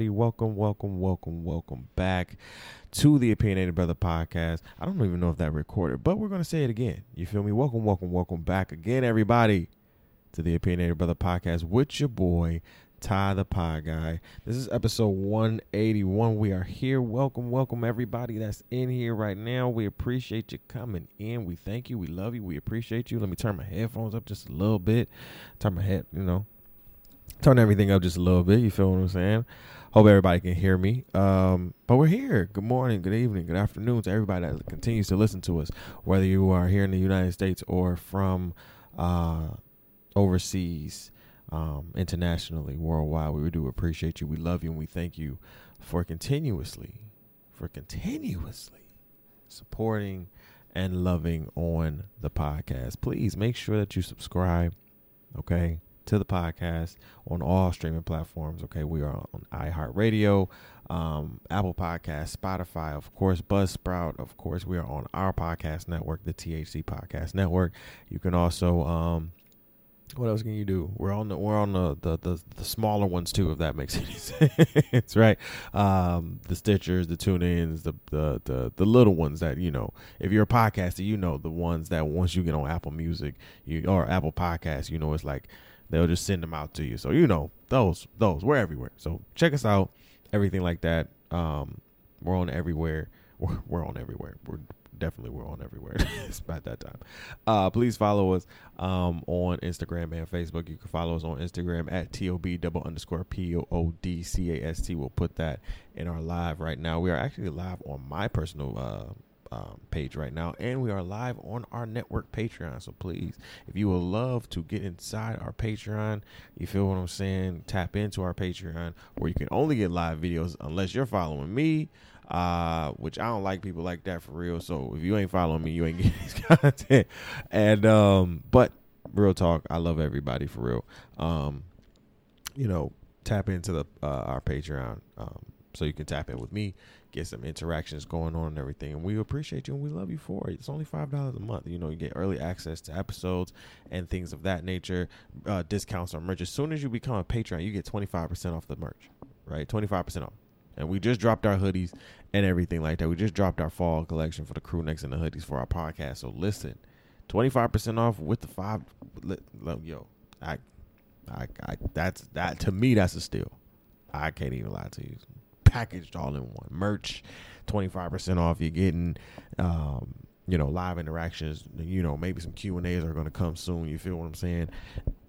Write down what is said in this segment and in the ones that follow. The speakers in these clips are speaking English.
Welcome, welcome, welcome, welcome back to the Opinionated Brother podcast. I don't even know if that recorded, but we're going to say it again. You feel me? Welcome, welcome, welcome back again, everybody, to the Opinionated Brother podcast with your boy, Ty the Pod Guy. This is episode 181. We are here. Welcome, welcome, everybody that's in here right now. We appreciate you coming in. We thank you. We love you. We appreciate you. Let me turn my headphones up just a little bit. Turn my head, you know, turn everything up just a little bit. You feel what I'm saying? Hope everybody can hear me. Um, but we're here. Good morning, good evening, good afternoon to everybody that continues to listen to us, whether you are here in the United States or from uh, overseas, um, internationally, worldwide. We do appreciate you. We love you, and we thank you for continuously, for continuously supporting and loving on the podcast. Please make sure that you subscribe. Okay to the podcast on all streaming platforms. Okay, we are on iHeartRadio, um, Apple Podcast, Spotify, of course, Buzzsprout. Of course, we are on our podcast network, the THC Podcast Network. You can also, um, what else can you do? We're on the we're on the the, the, the smaller ones too, if that makes any sense, right? Um, the Stitchers, the TuneIns, the, the the the little ones that you know. If you're a podcaster, you know the ones that once you get on Apple Music, you or Apple Podcasts, you know it's like they'll just send them out to you. So you know those those we're everywhere. So check us out, everything like that. Um, we're on everywhere. We're, we're on everywhere. We're definitely we're on everywhere. it's about that time. Uh, please follow us um, on Instagram and Facebook. You can follow us on Instagram at tob double underscore p o o d c a s t. We'll put that in our live right now. We are actually live on my personal. Uh, um, page right now, and we are live on our network Patreon. So please, if you would love to get inside our Patreon, you feel what I'm saying? Tap into our Patreon, where you can only get live videos unless you're following me. Uh, which I don't like people like that for real. So if you ain't following me, you ain't getting this content. And um, but real talk, I love everybody for real. Um, you know, tap into the uh, our Patreon. Um, so you can tap in with me get some interactions going on and everything. And we appreciate you and we love you for it. It's only five dollars a month. You know, you get early access to episodes and things of that nature, uh, discounts on merch. As soon as you become a Patreon, you get twenty five percent off the merch, right? Twenty five percent off. And we just dropped our hoodies and everything like that. We just dropped our fall collection for the crew necks and the hoodies for our podcast. So listen, twenty five percent off with the five. Yo, I, I, I, that's that to me. That's a steal. I can't even lie to you packaged all in one. Merch, twenty five percent off. You're getting, um, you know, live interactions. You know, maybe some Q and A's are going to come soon. You feel what I'm saying?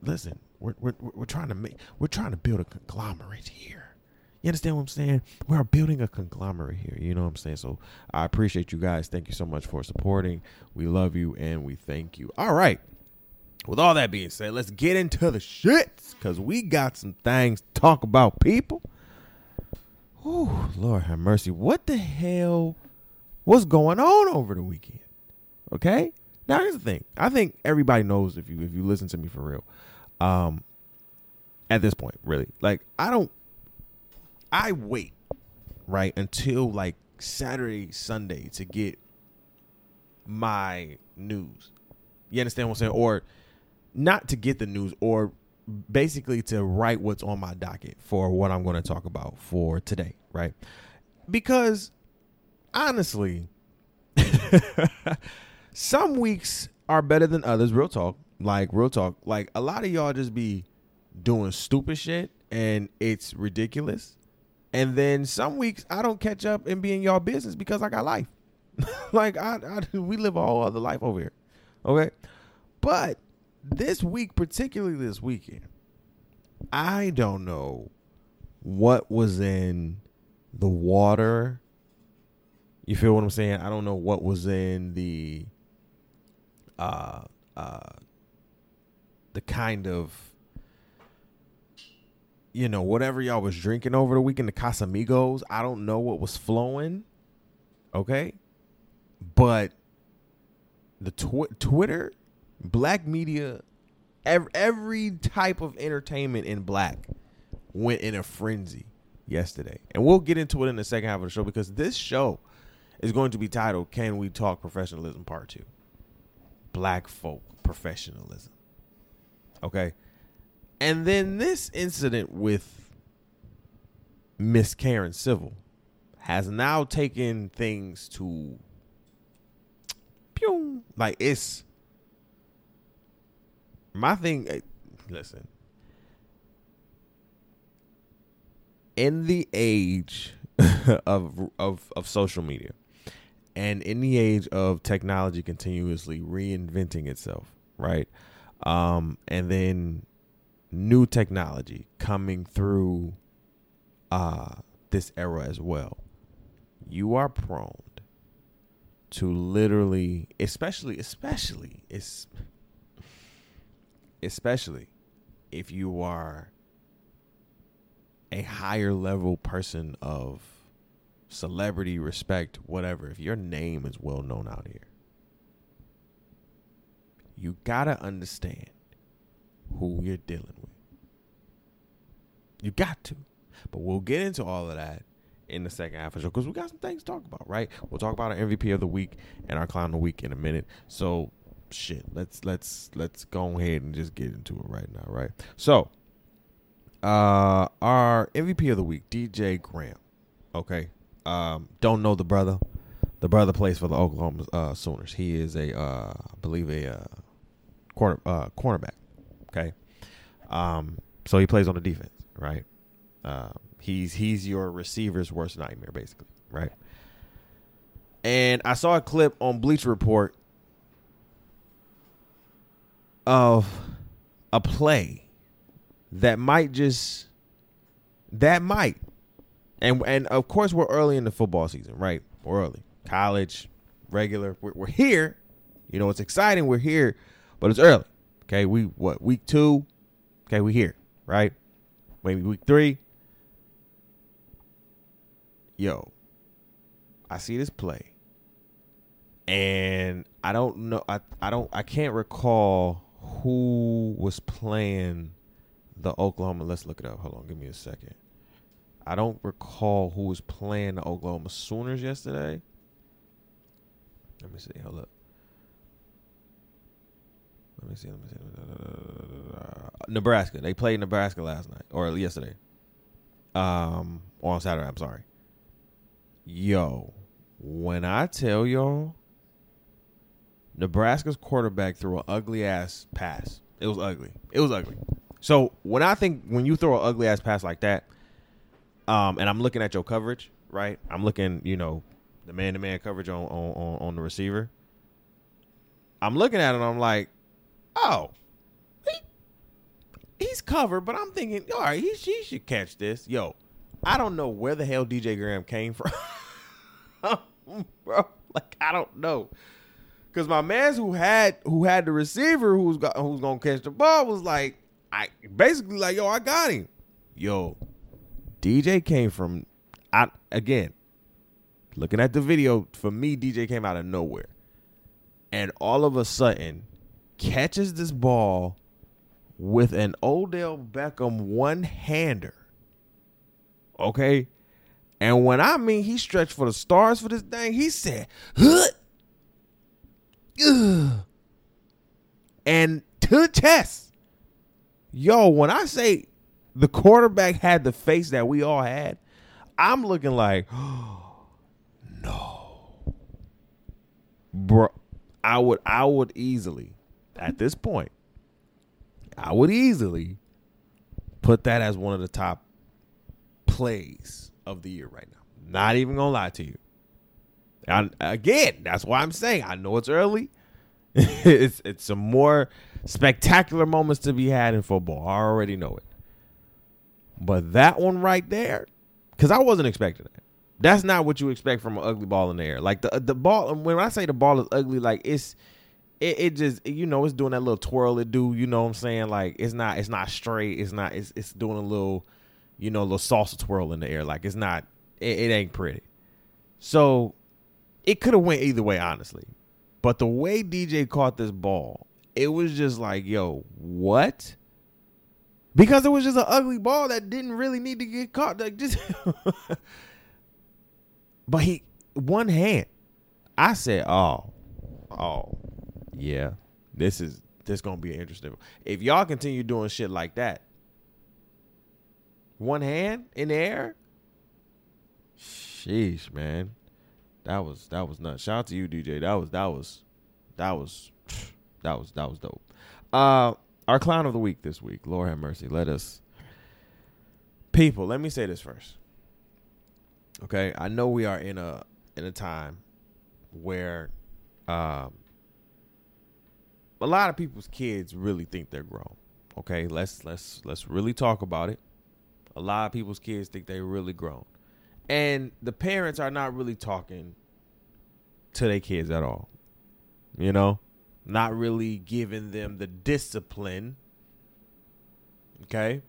Listen, we're we're we're trying to make we're trying to build a conglomerate here. You understand what I'm saying? We're building a conglomerate here. You know what I'm saying? So I appreciate you guys. Thank you so much for supporting. We love you and we thank you. All right. With all that being said, let's get into the shits because we got some things to talk about, people. Oh, Lord have mercy. What the hell was going on over the weekend? Okay? Now here's the thing. I think everybody knows if you if you listen to me for real. Um at this point, really. Like I don't I wait, right, until like Saturday, Sunday to get my news. You understand what I'm saying? Or not to get the news or basically to write what's on my docket for what I'm going to talk about for today, right? Because honestly, some weeks are better than others, real talk. Like real talk, like a lot of y'all just be doing stupid shit and it's ridiculous. And then some weeks I don't catch up and be in y'all business because I got life. like I, I we live a whole other life over here. Okay? But this week, particularly this weekend, I don't know what was in the water. You feel what I'm saying? I don't know what was in the uh uh the kind of you know whatever y'all was drinking over the weekend the Casamigos. I don't know what was flowing. Okay? But the tw- Twitter black media, every, every type of entertainment in black went in a frenzy yesterday. And we'll get into it in the second half of the show because this show is going to be titled Can We Talk Professionalism Part 2? Black folk professionalism. Okay? And then this incident with Miss Karen Civil has now taken things to pew like it's my thing eh, listen. In the age of of of social media and in the age of technology continuously reinventing itself right? Um and then new technology coming through uh this era as well you are prone to literally especially especially it's especially if you are a higher level person of celebrity respect whatever if your name is well known out here you got to understand who you're dealing with you got to but we'll get into all of that in the second half of the show because we got some things to talk about, right? We'll talk about our MVP of the week and our clown of the week in a minute. So shit, let's let's let's go ahead and just get into it right now, right? So uh our MVP of the week, DJ Graham. Okay. Um don't know the brother. The brother plays for the Oklahoma uh, Sooners. He is a uh I believe a uh corner uh cornerback. Okay. Um so he plays on the defense, right? Um He's he's your receiver's worst nightmare, basically, right? And I saw a clip on Bleacher Report of a play that might just that might and and of course we're early in the football season, right? We're early. College, regular. We're, we're here. You know, it's exciting. We're here, but it's early. Okay, we what week two? Okay, we here, right? Maybe week three yo, I see this play, and I don't know. I I don't. I can't recall who was playing the Oklahoma. Let's look it up. Hold on. Give me a second. I don't recall who was playing the Oklahoma Sooners yesterday. Let me see. Hold up. Let me see. Let me see. Nebraska. They played Nebraska last night or yesterday. Um, on Saturday. I'm sorry. Yo, when I tell y'all, Nebraska's quarterback threw an ugly ass pass. It was ugly. It was ugly. So when I think when you throw an ugly ass pass like that, um, and I'm looking at your coverage, right? I'm looking, you know, the man to man coverage on, on on the receiver. I'm looking at it. I'm like, oh, he, he's covered, but I'm thinking, all right, he, he should catch this. Yo, I don't know where the hell DJ Graham came from. Bro, like I don't know. Cause my man's who had who had the receiver who's got who's gonna catch the ball was like I basically like, yo, I got him. Yo, DJ came from I again, looking at the video, for me, DJ came out of nowhere. And all of a sudden catches this ball with an Odell Beckham one hander Okay. And when I mean he stretched for the stars for this thing, he said, and to the chest. Yo, when I say the quarterback had the face that we all had, I'm looking like, oh, no. Bro, I would I would easily, at this point, I would easily put that as one of the top plays of the year right now. Not even gonna lie to you. Again, that's why I'm saying I know it's early. it's it's some more spectacular moments to be had in football. I already know it. But that one right there, because I wasn't expecting that. That's not what you expect from an ugly ball in the air. Like the the ball. When I say the ball is ugly, like it's it, it just you know it's doing that little twirl it do. You know what I'm saying? Like it's not it's not straight. It's not it's it's doing a little you know, a little salsa twirl in the air. Like it's not, it, it ain't pretty. So it could have went either way, honestly. But the way DJ caught this ball, it was just like, yo, what? Because it was just an ugly ball that didn't really need to get caught. Like just, but he one hand. I said, oh, oh, yeah, this is this gonna be interesting. If y'all continue doing shit like that, one hand in the air, Sheesh, man. That was that was nuts. Shout out to you, DJ. That was that was that was that was that was dope. Uh our clown of the week this week. Lord have mercy. Let us people, let me say this first. Okay? I know we are in a in a time where um a lot of people's kids really think they're grown. Okay? Let's let's let's really talk about it. A lot of people's kids think they're really grown. And the parents are not really talking to their kids at all. You know? Not really giving them the discipline. Okay?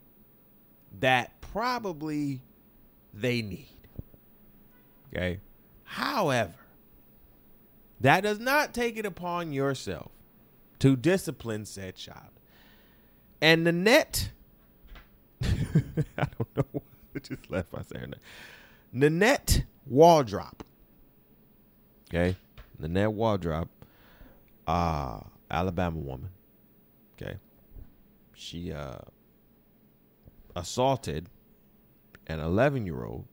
That probably they need. Okay? However, that does not take it upon yourself to discipline said child. And the net, I don't know. I just left by saying that. Nanette Waldrop. Okay. Nanette Waldrop, uh, Alabama woman. Okay. She uh assaulted an 11 year old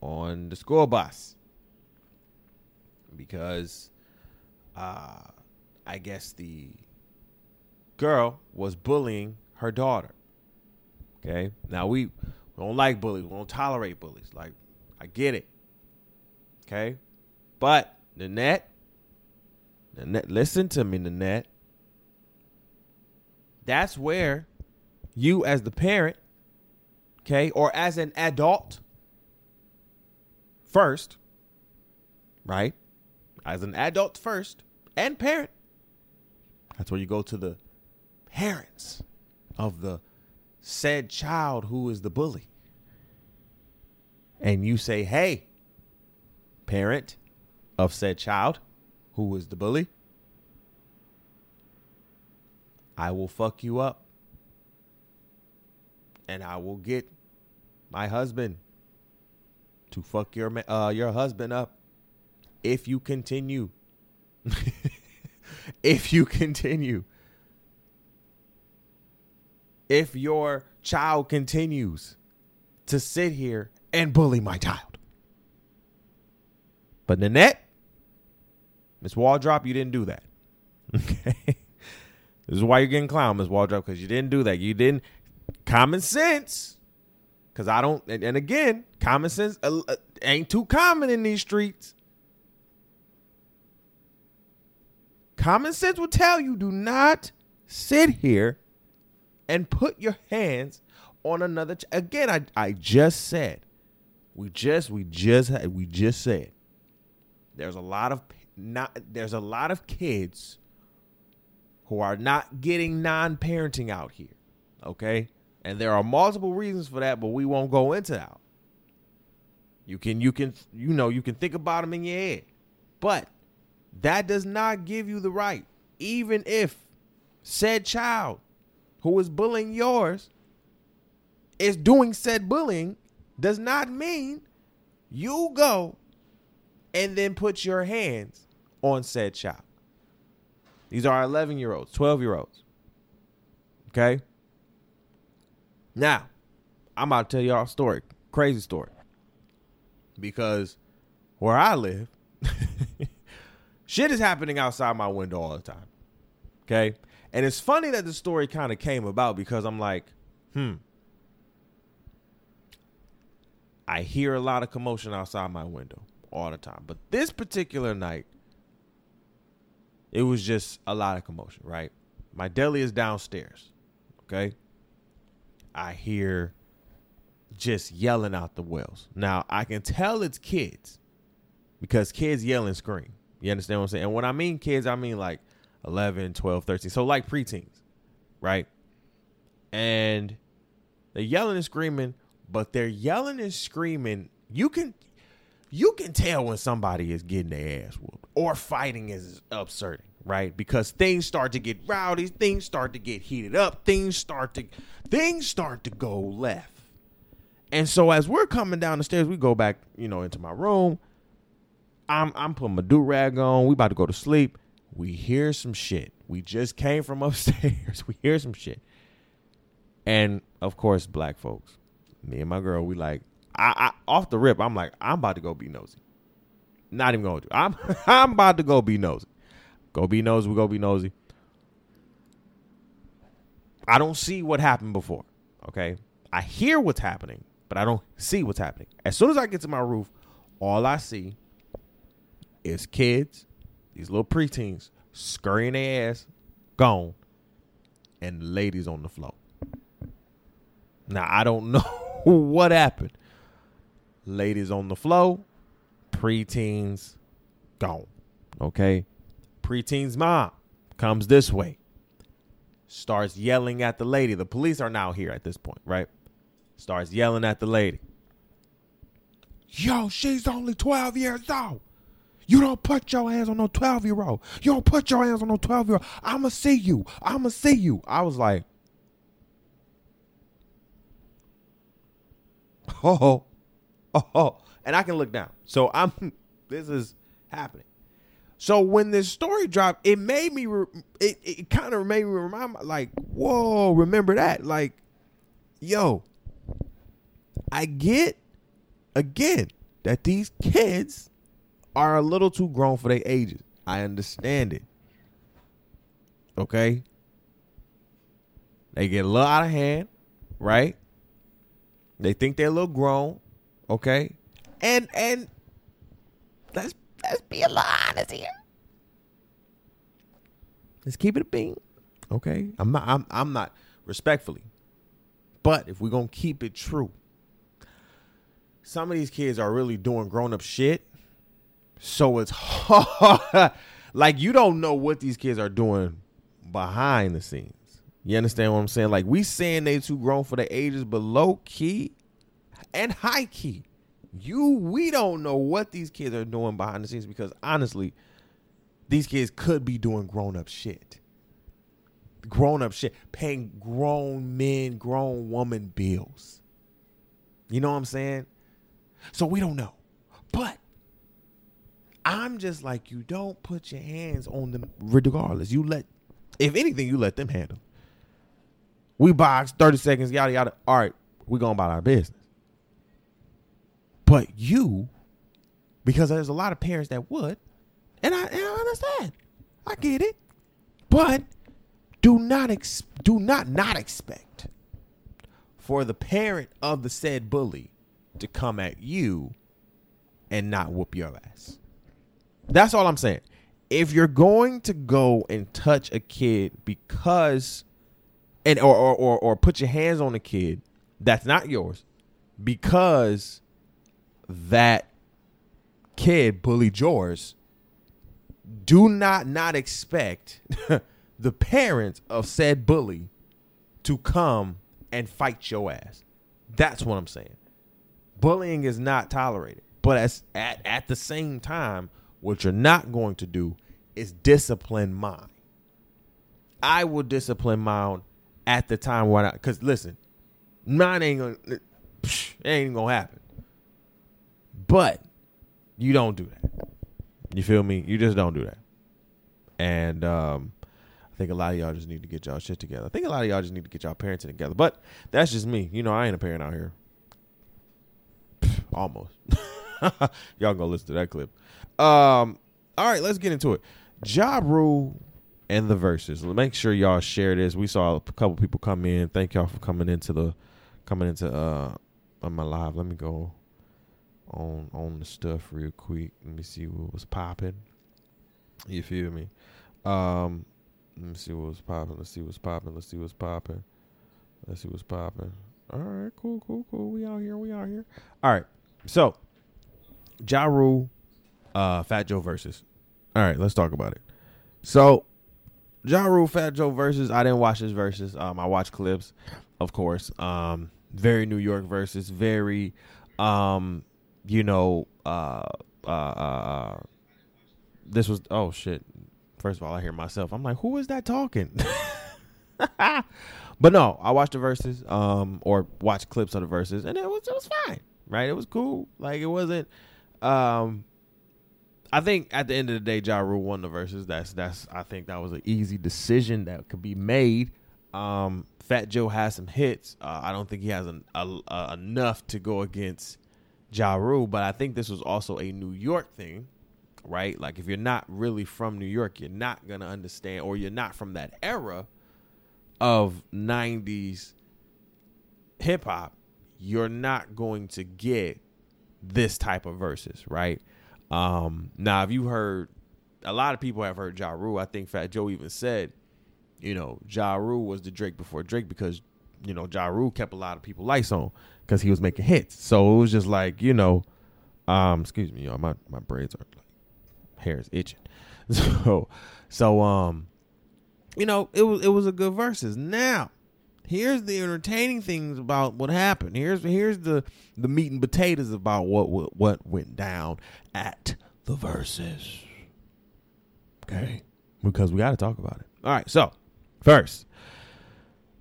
on the school bus because uh I guess the girl was bullying her daughter. Okay. Now we we don't like bullies. We don't tolerate bullies. Like, I get it. Okay? But, Nanette, Nanette, listen to me, Nanette. That's where you, as the parent, okay, or as an adult, first, right? As an adult first and parent, that's where you go to the parents of the said child who is the bully. And you say, hey, parent of said child who is the bully, I will fuck you up. And I will get my husband to fuck your uh, your husband up if you continue. if you continue if your child continues to sit here and bully my child. But Nanette, Miss Waldrop, you didn't do that. Okay. This is why you're getting clown, Miss Waldrop, because you didn't do that. You didn't common sense. Because I don't, and, and, again, common sense uh, uh, ain't too common in these streets. Common sense will tell you do not sit here and put your hands on another. Ch- Again, I I just said, we just we just had we just said, there's a lot of not there's a lot of kids who are not getting non-parenting out here. Okay, and there are multiple reasons for that, but we won't go into that. You can you can you know you can think about them in your head, but that does not give you the right, even if said child who is bullying yours is doing said bullying does not mean you go and then put your hands on said child. These are 11 year olds, 12 year olds. Okay? Now, I'm about to tell y'all a story, crazy story. Because where I live, shit is happening outside my window all the time. Okay? And it's funny that the story kind of came about because I'm like, hmm. I hear a lot of commotion outside my window all the time. But this particular night, it was just a lot of commotion, right? My deli is downstairs. Okay. I hear just yelling out the wells. Now, I can tell it's kids because kids yell and scream. You understand what I'm saying? And when I mean kids, I mean like 11, 12, 13. So like preteens, right? And they're yelling and screaming, but they're yelling and screaming. You can you can tell when somebody is getting their ass whooped or fighting is absurd, right? Because things start to get rowdy, things start to get heated up, things start to things start to go left. And so as we're coming down the stairs, we go back, you know, into my room. I'm I'm putting my do rag on. We about to go to sleep we hear some shit. We just came from upstairs. we hear some shit. And of course, black folks, me and my girl, we like, I, I off the rip, I'm like, I'm about to go be nosy. Not even going to. I'm I'm about to go be nosy. Go be nosy. We go be nosy. I don't see what happened before. Okay, I hear what's happening, but I don't see what's happening. As soon as I get to my roof, all I see is kids, these little preteens, scurrying their ass, gone, and ladies on the floor. Now I don't know what happened. Ladies on the floor, preteens gone. Okay. Preteen's mom comes this way, starts yelling at the lady. The police are now here at this point, right? Starts yelling at the lady. Yo, she's only 12 years old. You don't put your hands on no 12 year old. You don't put your hands on no 12 year old. I'ma see you. I'ma see you. I was like, oh, oh, oh. And I can look down. So I'm, this is happening. So when this story dropped, it made me, it, it kind of made me remind, like, whoa, remember that? Like, yo, I get, again, that these kids are a little too grown for their ages. I understand it. Okay? They get a little out of hand, right? They think they're a little grown, okay? And and let's let's be a little honest here. Let's keep it a bean. Okay? I'm not I'm I'm not respectfully. But if we're gonna keep it true, some of these kids are really doing grown up shit. So it's hard. like you don't know what these kids are doing behind the scenes. You understand what I'm saying? Like we saying they too grown for their ages, but low key and high key, you we don't know what these kids are doing behind the scenes because honestly, these kids could be doing grown up shit. Grown up shit, paying grown men, grown woman bills. You know what I'm saying? So we don't know. But I'm just like you don't put your hands on them regardless. You let if anything, you let them handle. We box 30 seconds, yada yada. All right, we going about our business. But you, because there's a lot of parents that would, and I, and I understand. I get it. But do not ex- do not not expect for the parent of the said bully to come at you and not whoop your ass. That's all I'm saying. If you're going to go and touch a kid because and or or or, or put your hands on a kid that's not yours because that kid bullied yours, do not not expect the parents of said bully to come and fight your ass. That's what I'm saying. Bullying is not tolerated. But as at, at the same time, what you're not going to do is discipline mine. I will discipline mine at the time when I, cause listen, mine ain't gonna, psh, ain't gonna happen. But you don't do that. You feel me? You just don't do that. And um, I think a lot of y'all just need to get y'all shit together. I think a lot of y'all just need to get y'all parenting together. But that's just me. You know, I ain't a parent out here. Almost. y'all gonna listen to that clip. Um, all right, let's get into it. Ja Rule and the Verzuz. Make sure y'all share this. We saw a couple people come in. Thank y'all for coming into the coming into uh on my live. Let me go on on the stuff real quick. Let me see what was popping. You feel me? Um, let me see what was popping. Let's see what's popping. Let's see what's popping. Let's see what's popping. All right, cool, cool, cool. We out here. We out here. All right. So, Ja Rule, uh, Fat Joe Verzuz. All right, let's talk about it. So, Ja Rule, Fat Joe Verzuz. I didn't watch his Verzuz. Um, I watched clips, of course. Um, very New York Verzuz. Very, um, you know, uh, uh, uh, this was oh shit. First of all, I hear myself. I'm like, who is that talking? but no, I watched the Verzuz, um, or watched clips of the Verzuz, and it was it was fine, right? It was cool. Like it wasn't. Um, I think at the end of the day, Ja Rule won the Verzuz. That's that's. I think that was an easy decision that could be made. Um, Fat Joe has some hits. Uh, I don't think he has an, a, a, enough to go against Ja Rule, but I think this was also a New York thing, right? Like if you're not really from New York, you're not gonna understand, or you're not from that era of '90s hip hop, you're not going to get this type of Verzuz, right? Um, now, if you heard, a lot of people have heard Ja Rule. I think Fat Joe even said, you know, Ja Rule was the Drake before Drake because, you know, Ja Rule kept a lot of people lights on because he was making hits. So it was just like, you know, um, excuse me, y'all, my, my braids are like, hair is itching. So, so, um, you know, it was, it was a good Verzuz. Now, here's the entertaining things about what happened. Here's here's the the meat and potatoes about what what, what went down at the Verzuz. Okay, because we got to talk about it. All right, so first,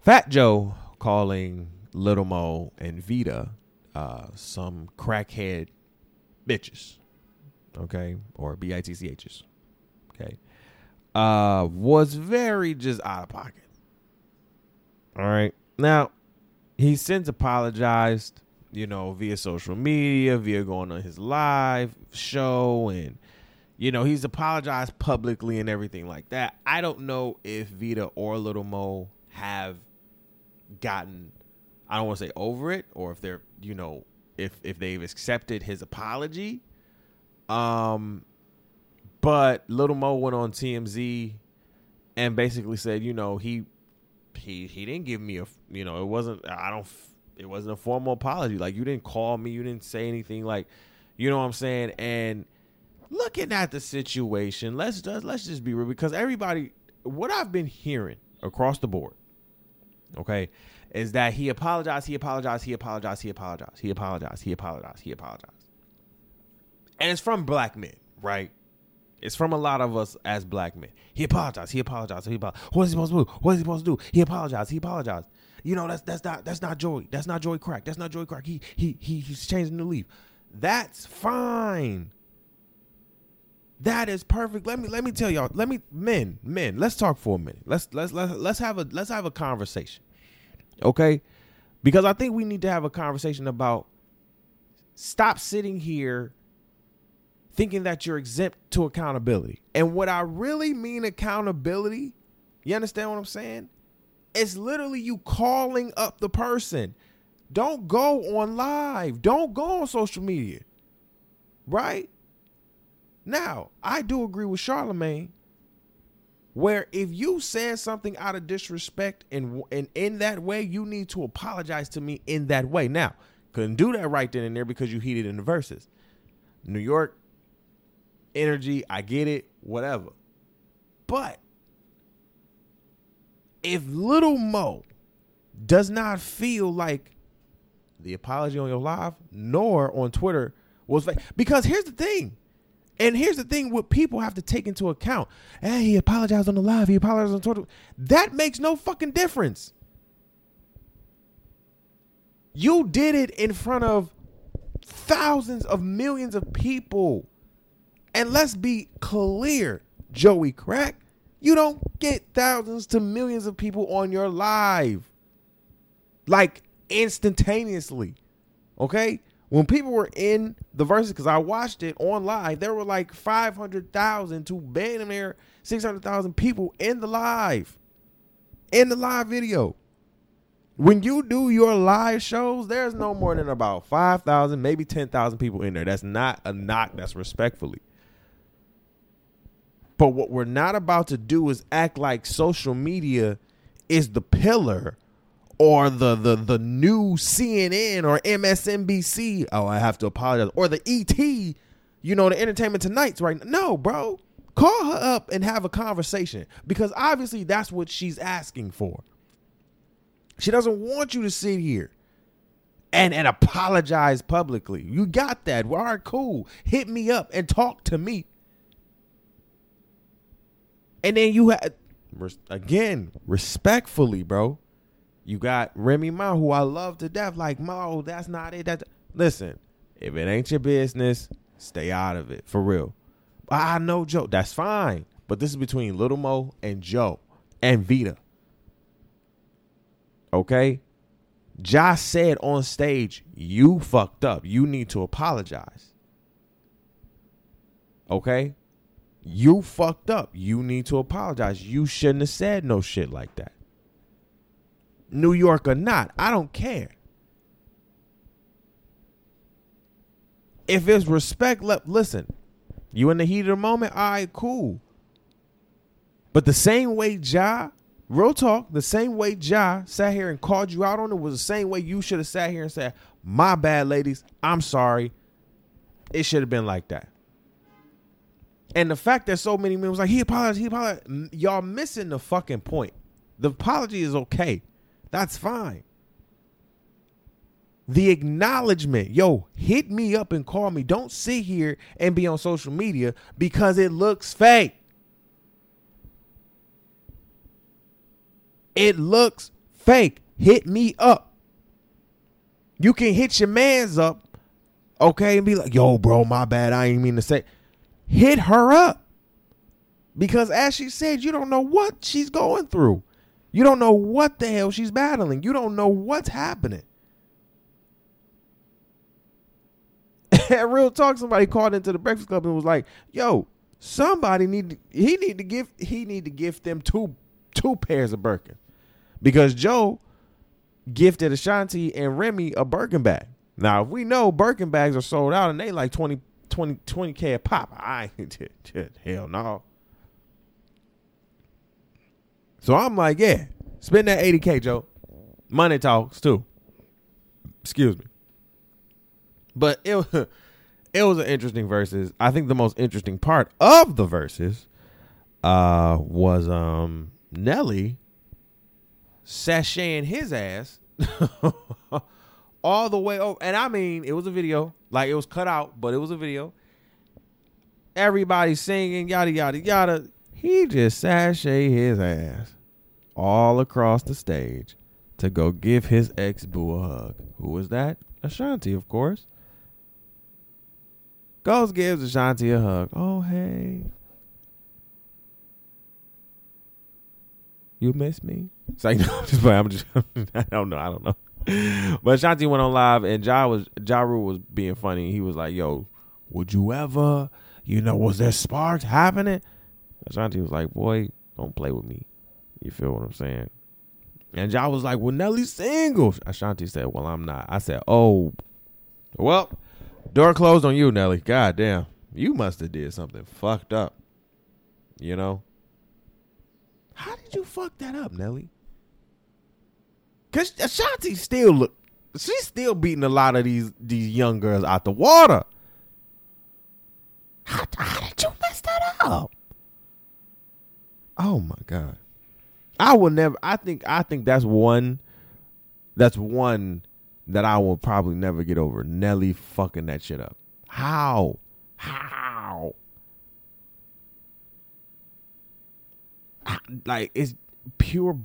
Fat Joe calling Little Mo and Vita uh, some crackhead bitches. Okay, or b i t c h's. Okay, uh, was very just out of pocket all right. Now, he since apologized, you know, via social media, via going on his live show, and, you know, he's apologized publicly and everything like that. I don't know if Vita or Little Mo have gotten, I don't want to say over it, or if they're, you know, if if they've accepted his apology. Um, but Little Mo went on TMZ and basically said, you know, he he he didn't give me a you know it wasn't I don't it wasn't a formal apology. Like you didn't call me, you didn't say anything. Like you know what I'm saying. And looking at the situation, let's just let's just be real because everybody what I've been hearing across the board, okay, is that he apologized, he apologized, he apologized, he apologized, he apologized, he apologized, he apologized. And it's from black men, right? It's from a lot of us as black men. He apologized. He apologized. He apologized. What is he supposed to do? What is he supposed to do? He apologized. He apologized. You know, that's that's not that's not Joey. That's not Joey Crack. That's not Joey Crack. He he he he's changing the leaf. That's fine. That is perfect. Let me let me tell y'all. Let me men men. Let's talk for a minute. Let's let's let's let's have a let's have a conversation. Okay, because I think we need to have a conversation about stop sitting here thinking that you're exempt to accountability. And what I really mean accountability, you understand what I'm saying? It's literally you calling up the person. Don't go on live. Don't go on social media. Right? Now, I do agree with Charlemagne where if you said something out of disrespect and and in that way, you need to apologize to me in that way. Now, couldn't do that right then and there because you heated in the Verzuz. New York energy. I get it, whatever. But if little Mo does not feel like the apology on your live nor on Twitter was fake, because here's the thing. And here's the thing what people have to take into account. Hey, he apologized on the live, he apologized on Twitter. That makes no fucking difference. You did it in front of thousands of millions of people. And let's be clear, Joey Crack, you don't get thousands to millions of people on your live. Like instantaneously. Okay? When people were in the Verzuz, because I watched it on live, there were like 500,000 to near 600,000 people in the live. In the live video. When you do your live shows, there's no more than about 5,000, maybe 10,000 people in there. That's not a knock, that's respectfully. But what we're not about to do is act like social media is the pillar or the the the new CNN or MSNBC. Oh, I have to apologize. Or the ET, you know, the Entertainment Tonight's right. No, bro. Call her up and have a conversation because obviously that's what she's asking for. She doesn't want you to sit here and and apologize publicly. You got that. Well, all right, cool. Hit me up and talk to me and then you had again, respectfully, bro. You got Remy Ma, who I love to death. Like Mo, oh, that's not it. That listen, if it ain't your business, stay out of it for real. I know Joe. That's fine. But this is between Little Mo and Joe and Vita. Okay? Josh said on stage, "You fucked up. You need to apologize." Okay? You fucked up. You need to apologize. You shouldn't have said no shit like that. New York or not, I don't care. If it's respect, let listen. You in the heat of the moment, all right, cool. But the same way Ja, real talk, the same way Ja sat here and called you out on it was the same way you should have sat here and said, "My bad, ladies. I'm sorry. It should have been like that." And the fact that so many men was like, "He apologized. He apologized." Y'all missing the fucking point. The apology is okay. That's fine. The acknowledgement, yo, hit me up and call me. Don't sit here and be on social media because it looks fake. It looks fake. Hit me up. You can hit your mans up, okay, and be like, yo, bro, my bad. I ain't mean to say. Hit her up. Because as she said, you don't know what she's going through. You don't know what the hell she's battling. You don't know what's happening. At real talk, somebody called into the Breakfast Club and was like, "Yo, somebody need to, he need to give he need to gift them two two pairs of Birkin because Joe gifted Ashanti and Remy a Birkin bag. Now, if we know Birkin bags are sold out and they like 20 20 20k a pop, I hell no. So I'm like, yeah, spend that 80k, Joe. Money talks too. Excuse me. But it it was an interesting Verzuz. I think the most interesting part of the Verzuz uh was um Nelly sashaying his ass all the way over. And I mean, it was a video. Like it was cut out, but it was a video. Everybody singing, yada yada yada. He just sashay his ass all across the stage to go give his ex boo a hug. Who was that? Ashanti, of course. Goes gives Ashanti a hug. Oh hey. You miss me? It's like no, I'm just. I'm just I don't know. I don't know. But Ashanti went on live and Ja was Ja Rule was being funny. He was like, "Yo, would you ever? You know, was there sparks happening?" Ashanti was like, "Boy, don't play with me." You feel what I'm saying? And Ja was like, "Well, Nelly's single." Ashanti said, "Well, I'm not." I said, "Oh, well, door closed on you, Nelly. God damn, you must have did something fucked up." You know? How did you fuck that up, Nelly? Cause Ashanti still look, she's still beating a lot of these these young girls out the water. How, how did you mess that up? Oh my god. I will never I think I think that's one that's one that I will probably never get over. Nelly fucking that shit up. How? How? Like it's pure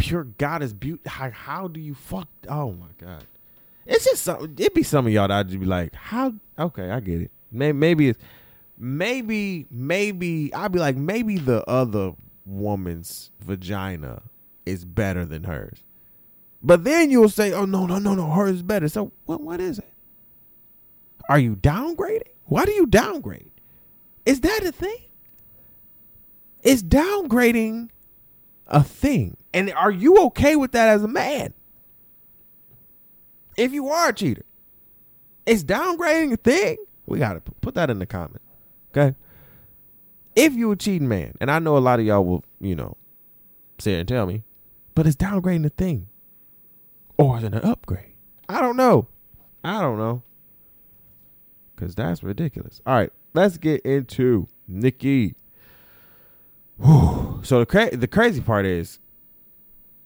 pure goddess beauty. How, how do you fuck? Oh my god, it's just some. It be some of y'all that I'd just be like, how? Okay, I get it. Maybe, maybe it's maybe maybe I'd be like maybe the other woman's vagina is better than hers. But then you'll say, "Oh no, no, no, no, hers is better." So what? What is it? Are you downgrading? Why do you downgrade? Is that a thing? Is downgrading a thing? And are you okay with that as a man? If you are a cheater, is downgrading a thing? We got to put that in the comment. Okay. If you a cheating man, and I know a lot of y'all will, you know, say and tell me, but is downgrading a thing? Or is it an upgrade? I don't know. I don't know. Cause that's ridiculous. All right, let's get into Nicki. Whew. So the cra- the crazy part is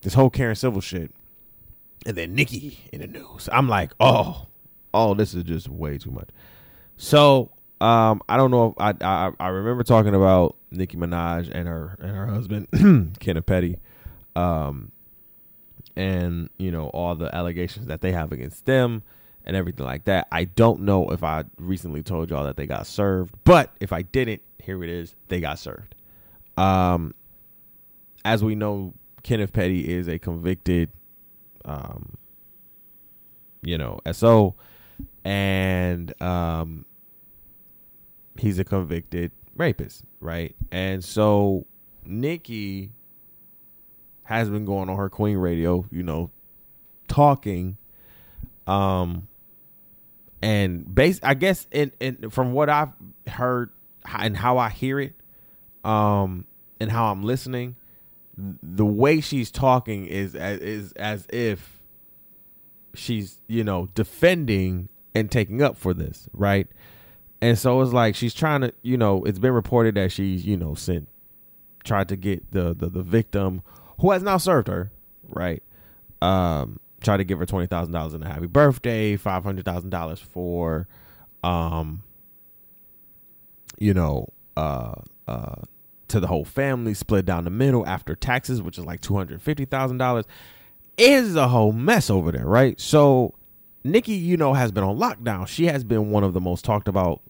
this whole Karen Civil shit, and then Nicki in the news. I'm like, oh, oh, this is just way too much. So um, I don't know if I, I I remember talking about Nicki Minaj and her and her husband Kenneth Petty, um, and you know all the allegations that they have against them and everything like that. I don't know if I recently told y'all that they got served, but if I didn't, here it is. They got served. Um, as we know, Kenneth Petty is a convicted um, you know, SO, and um, he's a convicted rapist, right? And so Nicki has been going on her Queen Radio, you know, talking, um, and base. I guess in, in from what I've heard and how I hear it, um, and how I'm listening, the way she's talking is is as if she's you know defending and taking up for this, right? And so it's like she's trying to, you know, it's been reported that she's, you know, sent tried to get the the, the victim who has now served her, right? Um, try to give her twenty thousand dollars in a happy birthday, five hundred thousand dollars for, um, you know, uh, uh, to the whole family, split down the middle after taxes, which is like two hundred fifty thousand dollars. Is a whole mess over there, right? So, Nicki, you know, has been on lockdown. She has been one of the most talked about,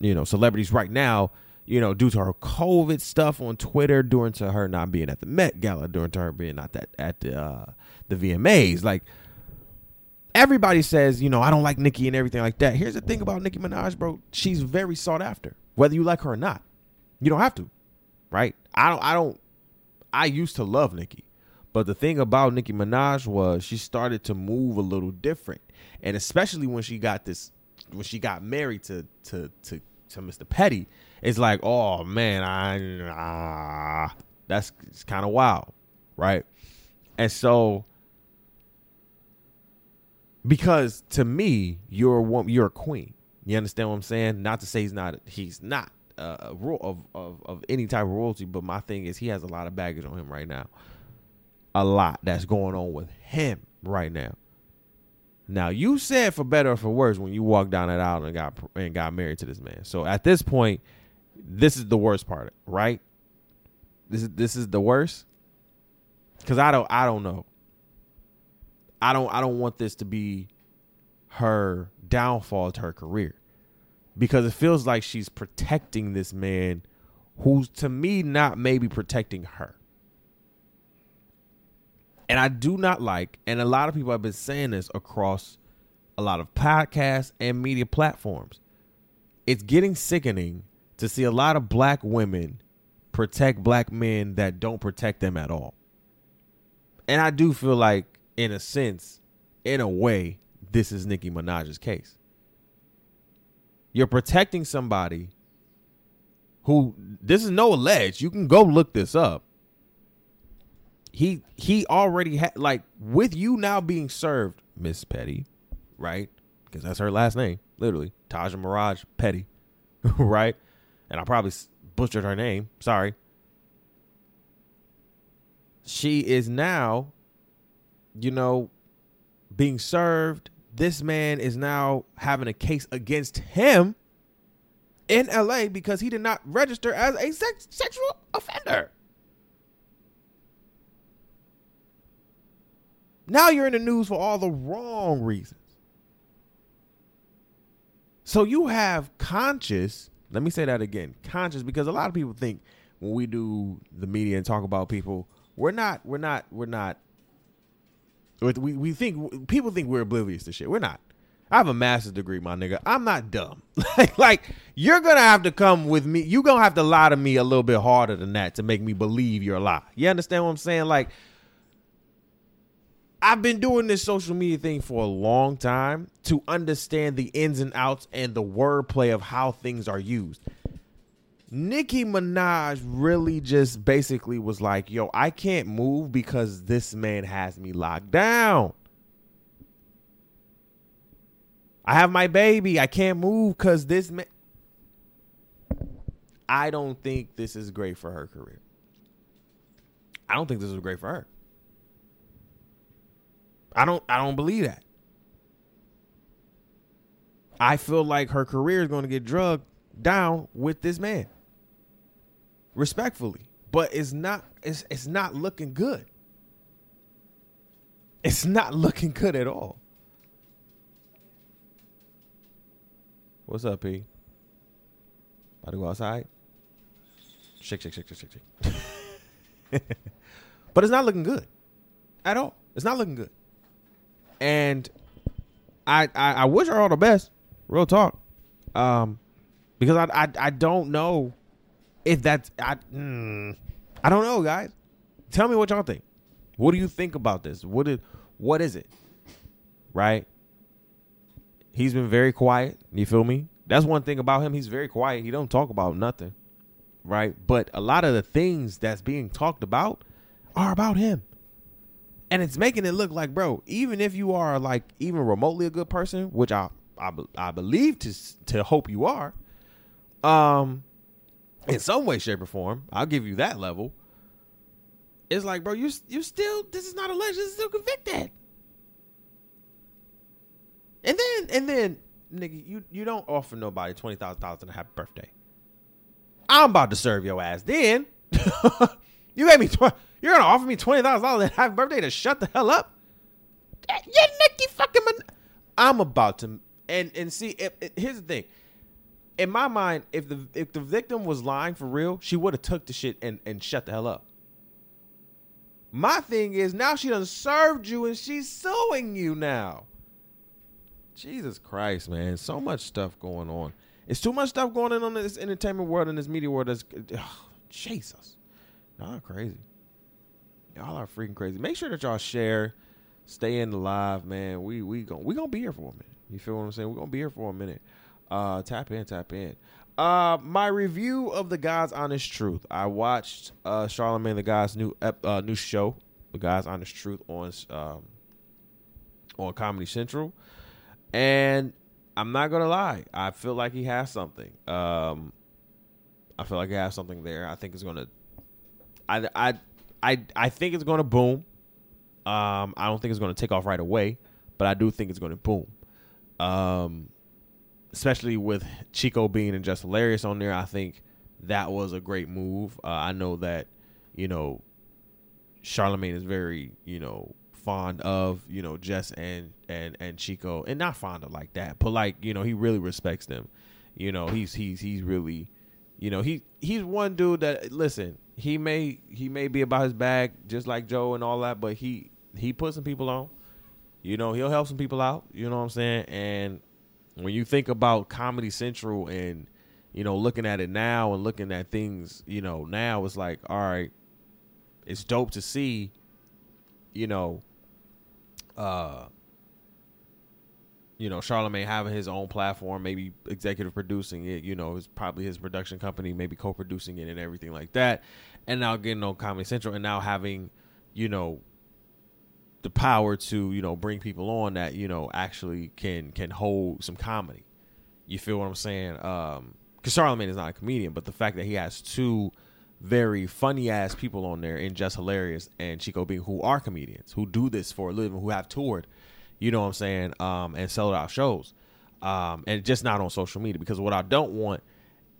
you know, celebrities right now you know, due to her COVID stuff on Twitter, due to her not being at the Met Gala, due to her being not that at the uh, the VMAs, like everybody says, you know, I don't like Nicki and everything like that. Here's the thing about Nicki Minaj, bro. She's very sought after, whether you like her or not. You don't have to, right? I don't. I don't. I used to love Nicki, but the thing about Nicki Minaj was she started to move a little different, and especially when she got this, when she got married to to to to Mr. Petty it's like, oh man, I ah, that's kind of wild, right? And so, because to me, you're a you're a queen. You understand what I'm saying? Not to say he's not, he's not uh, of, of of any type of royalty, but my thing is he has a lot of baggage on him right now. A lot that's going on with him right now. Now you said for better or for worse when you walked down that aisle and got and got married to this man. So at this point, this is the worst part, right? This is this is the worst. Cause I don't I don't know. I don't I don't want this to be her downfall to her career. Because it feels like she's protecting this man who's to me not maybe protecting her. And I do not like, and a lot of people have been saying this across a lot of podcasts and media platforms. It's getting sickening to see a lot of black women protect black men that don't protect them at all. And I do feel like, in a sense, in a way, this is Nicki Minaj's case. You're protecting somebody who this is no alleged. You can go look this up. He he already had like with you now being served, Miss Petty, right? Because that's her last name, literally. Taja Maraj Petty, right? and I probably butchered her name. Sorry. She is now, you know, being served. This man is now having a case against him in LA because he did not register as a sex- sexual offender. Now you're in the news for all the wrong reasons. So you have conscious let me say that again. Conscious because a lot of people think when we do the media and talk about people, we're not we're not we're not we we think people think we're oblivious to shit. We're not. I have a master's degree, my nigga. I'm not dumb. like, like you're gonna have to come with me. You're gonna have to lie to me a little bit harder than that to make me believe you're a lie. You understand what I'm saying? Like, I've been doing this social media thing for a long time to understand the ins and outs and the wordplay of how things are used. Nicki Minaj really just basically was like, yo, I can't move because this man has me locked down. I have my baby. I can't move because this man. I don't think this is great for her career. I don't think this is great for her. I don't I don't believe that. I feel like her career is going to get drugged down with this man. Respectfully, but it's not it's it's not looking good. It's not looking good at all. What's up, P? About to go outside? Shake, shake, shake, shake, shake, shake. but it's not looking good at all. It's not looking good. And I, I I wish her all the best. Real talk. Um, because I I, I don't know if that's I mm, I don't know, guys. Tell me what y'all think. What do you think about this? What is what is it? Right? He's been very quiet. You feel me? That's one thing about him. He's very quiet. He don't talk about nothing. Right? But a lot of the things that's being talked about are about him. And it's making it look like, bro, even if you are like even remotely a good person, which I I, I believe to to hope you are, um, in some way, shape, or form, I'll give you that level. It's like, bro, you you still this is not this is still convicted. And then and then, nigga, you you don't offer nobody twenty thousand dollars on a happy birthday. I'm about to serve your ass. Then you gave me tw- you're gonna offer me twenty thousand dollars on happy birthday to shut the hell up. Eh, you Nicky fucking. Man- I'm about to and and see. If, if, here's the thing. In my mind, if the if the victim was lying for real, she would have took the shit and and shut the hell up. My thing is now she done served you and she's suing you now. Jesus Christ, man. So much stuff going on. It's too much stuff going on in this entertainment world and this media world. That's Jesus. Y'all are crazy. Y'all are freaking crazy. Make sure that y'all share, stay in the live, man. We we going we gonna be here for a minute. You feel what I'm saying? We're gonna be here for a minute. Uh tap in, tap in. Uh my review of the God's Honest Truth. I watched uh Charlamagne the God's new uh new show, The God's Honest Truth on um on Comedy Central. And I'm not gonna lie, I feel like he has something. Um, I feel like he has something there. I think it's gonna. I I I I think it's gonna boom. Um, I don't think it's gonna take off right away, but I do think it's gonna boom. Um, especially with Chico Bean and Jess Hilarious on there, I think that was a great move. Uh, I know that you know Charlamagne is very you know fond of you know Jess and and and Chico, and not fond of like that, but like you know he really respects them. You know he's he's he's really, you know he he's one dude that listen. He may he may be about his bag just like Joe and all that, but he he put some people on. You know he'll help some people out. You know what I'm saying? And when you think about Comedy Central and you know looking at it now and looking at things, you know now it's like all right, it's dope to see you know, uh, you know, Charlamagne having his own platform, maybe executive producing it, you know, it's probably his production company, maybe co-producing it and everything like that. And now getting on Comedy Central and now having, you know, the power to, you know, bring people on that, you know, actually can can hold some comedy. You feel what I'm saying? Um because Charlamagne is not a comedian, but the fact that he has two very funny ass people on there and Jess Hilarious and Chico Bean who are comedians who do this for a living who have toured, you know what I'm saying, um, and sell out shows, um, and just not on social media because what I don't want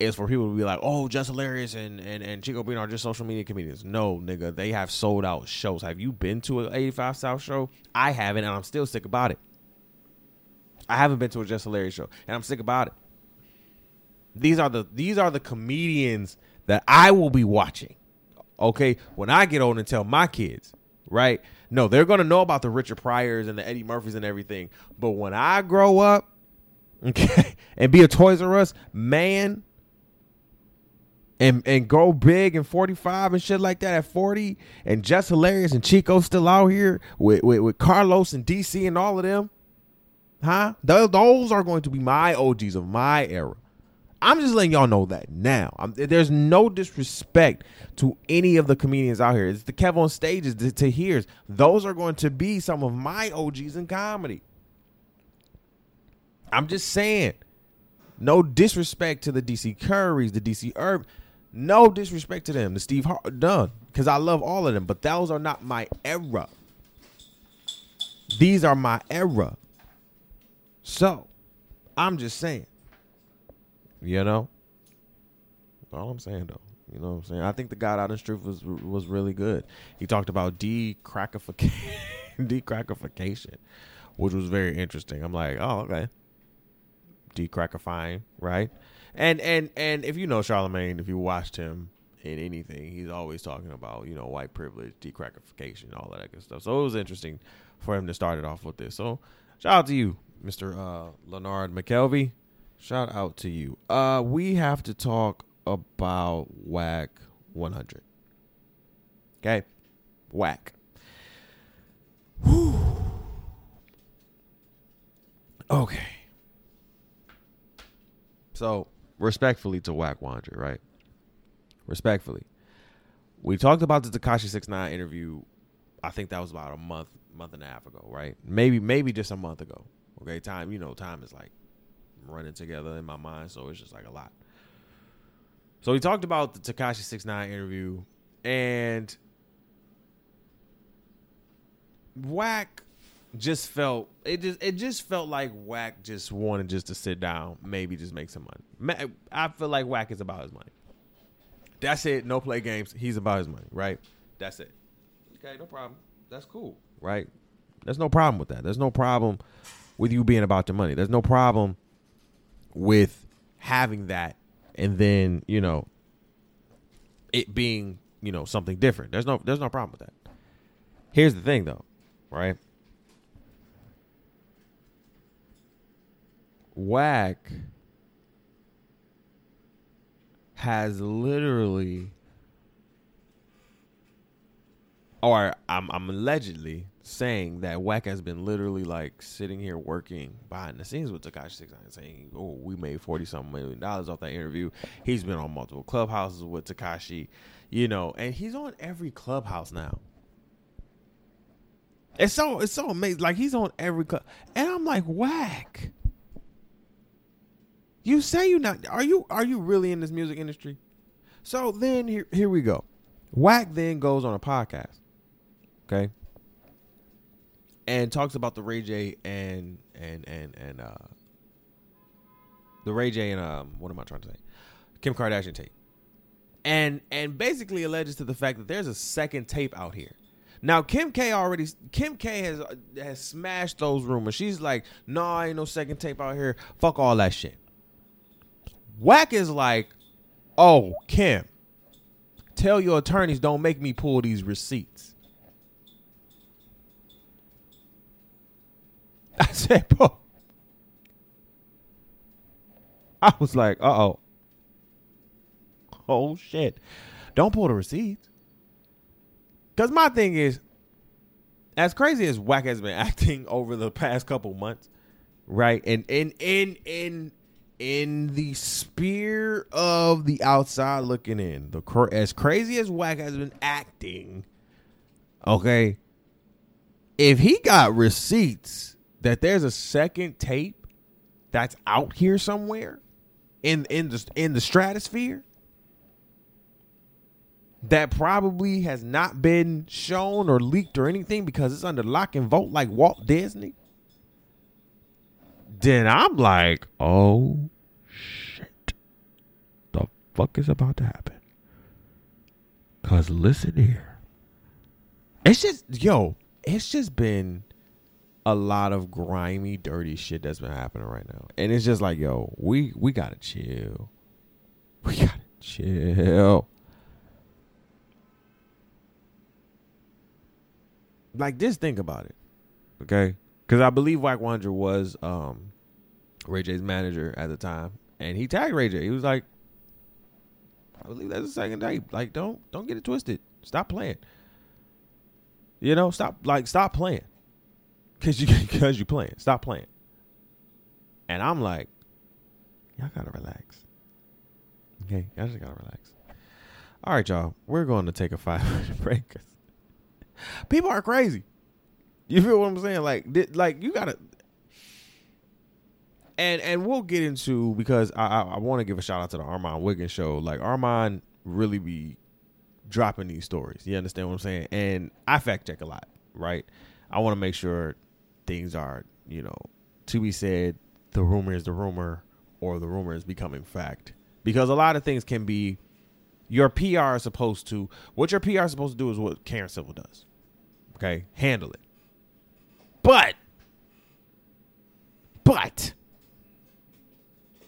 is for people to be like, oh, Jess Hilarious and and and Chico Bean are just social media comedians. No, nigga, they have sold out shows. Have you been to an 85 South show? I haven't, and I'm still sick about it. I haven't been to a Jess Hilarious show, and I'm sick about it. These are the these are the comedians that I will be watching. Okay, when I get old and tell my kids, right? No, they're gonna know about the Richard Pryors and the Eddie Murphys and everything. But when I grow up, okay, and be a Toys R Us man, and and go big and 45 and shit like that at 40, and Jess Hilarious and Chico still out here with with, with Karlous and DC and all of them, huh? Those, are going to be my OGs of my era. I'm just letting y'all know that now. I'm, there's no disrespect to any of the comedians out here. It's the Kevon Stages to hears. Those are going to be some of my OGs in comedy. I'm just saying. No disrespect to the DC Currys, the DC Herb. No disrespect to them, the Steve Har- Dunn, because I love all of them. But those are not my era. These are my era. So, I'm just saying. You know, all I'm saying though. You know what I'm saying? I think the God out Honest Truth was was really good. He talked about decrackification, decrackification, which was very interesting. I'm like, oh okay, decrackifying, right? And and and if you know Charlamagne, if you watched him in anything, he's always talking about you know white privilege, decrackification, all that good stuff. So it was interesting for him to start it off with this. So Shout out to you, Mr. Uh, Lenard McKelvey. Shout out to you. Uh, we have to talk about Wack 100. Okay, Wack. Whew. Okay. So, respectfully to Wack 100, right? Respectfully. We talked about the Tekashi Six Nine interview. I think that was about a month, month and a half ago, right? Maybe, maybe just a month ago. Okay, time. You know, time is like running together in my mind, so it's just like a lot. So we talked about the Tekashi Six Nine interview, and Wack just felt it just it just felt like Wack just wanted just to sit down, maybe just make some money. I feel like Wack is about his money. That's it. No play games. He's about his money, right? That's it. Okay, no problem. That's cool, right? There's no problem with that. There's no problem with you being about the money. There's no problem with having that and then, you know, it being, you know, something different. There's no there's no problem with that. Here's the thing though, right? Wack has literally or I'm I'm allegedly saying that Wack has been literally like sitting here working behind the scenes with Tekashi Six Nine, saying, "Oh, we made forty something million dollars off that interview." He's been on multiple clubhouses with Tekashi, you know, and he's on every clubhouse now. It's so it's so amazing. Like he's on every club, and I'm like, Wack. You say you not are you are you really in this music industry? So then here here we go. Wack then goes on a podcast. Okay. And talks about the Ray J and and and and uh the Ray J and um what am I trying to say? Kim Kardashian tape. And and basically alleges to the fact that there's a second tape out here. Now Kim K already Kim K has has smashed those rumors. She's like, "No, nah, ain't no second tape out here. Fuck all that shit." Wack is like, oh, Kim, tell your attorneys don't make me pull these receipts. I said, bro. I was like, uh oh. Oh shit. Don't pull the receipts. Cause my thing is, as crazy as Wack has been acting over the past couple months, right? And in in in in the spear of the outside looking in, the as crazy as Wack has been acting, okay, if he got receipts that there's a second tape that's out here somewhere in in the in the stratosphere that probably has not been shown or leaked or anything because it's under lock and vote like Walt Disney then I'm like, oh shit. The fuck is about to happen? Cause listen here. It's just yo, it's just been a lot of grimy, dirty shit that's been happening right now. And it's just like, yo, we we gotta chill. We gotta chill. Like just think about it. Okay? Because I believe Wack 100 was um Ray J's manager at the time, and he tagged Ray J. He was like, "I believe that's the second tape. Like, don't don't get it twisted. Stop playing. You know, stop like stop playing, cause you cause you playing. Stop playing." And I'm like, y'all gotta relax. Okay, y'all just gotta relax. All right, y'all. We're going to take a five minute break. People are crazy. You feel what I'm saying? Like, like you gotta and and we'll get into because I I, I want to give a shout out to the Armon Wiggins show. Like Armon really be dropping these stories. You understand what I'm saying? And I fact check a lot, right? I want to make sure things are you know to be said. The rumor is the rumor, or the rumor is becoming fact. Because a lot of things can be your PR is supposed to what your PR is supposed to do is what Karen Civil does. Okay, handle it. But but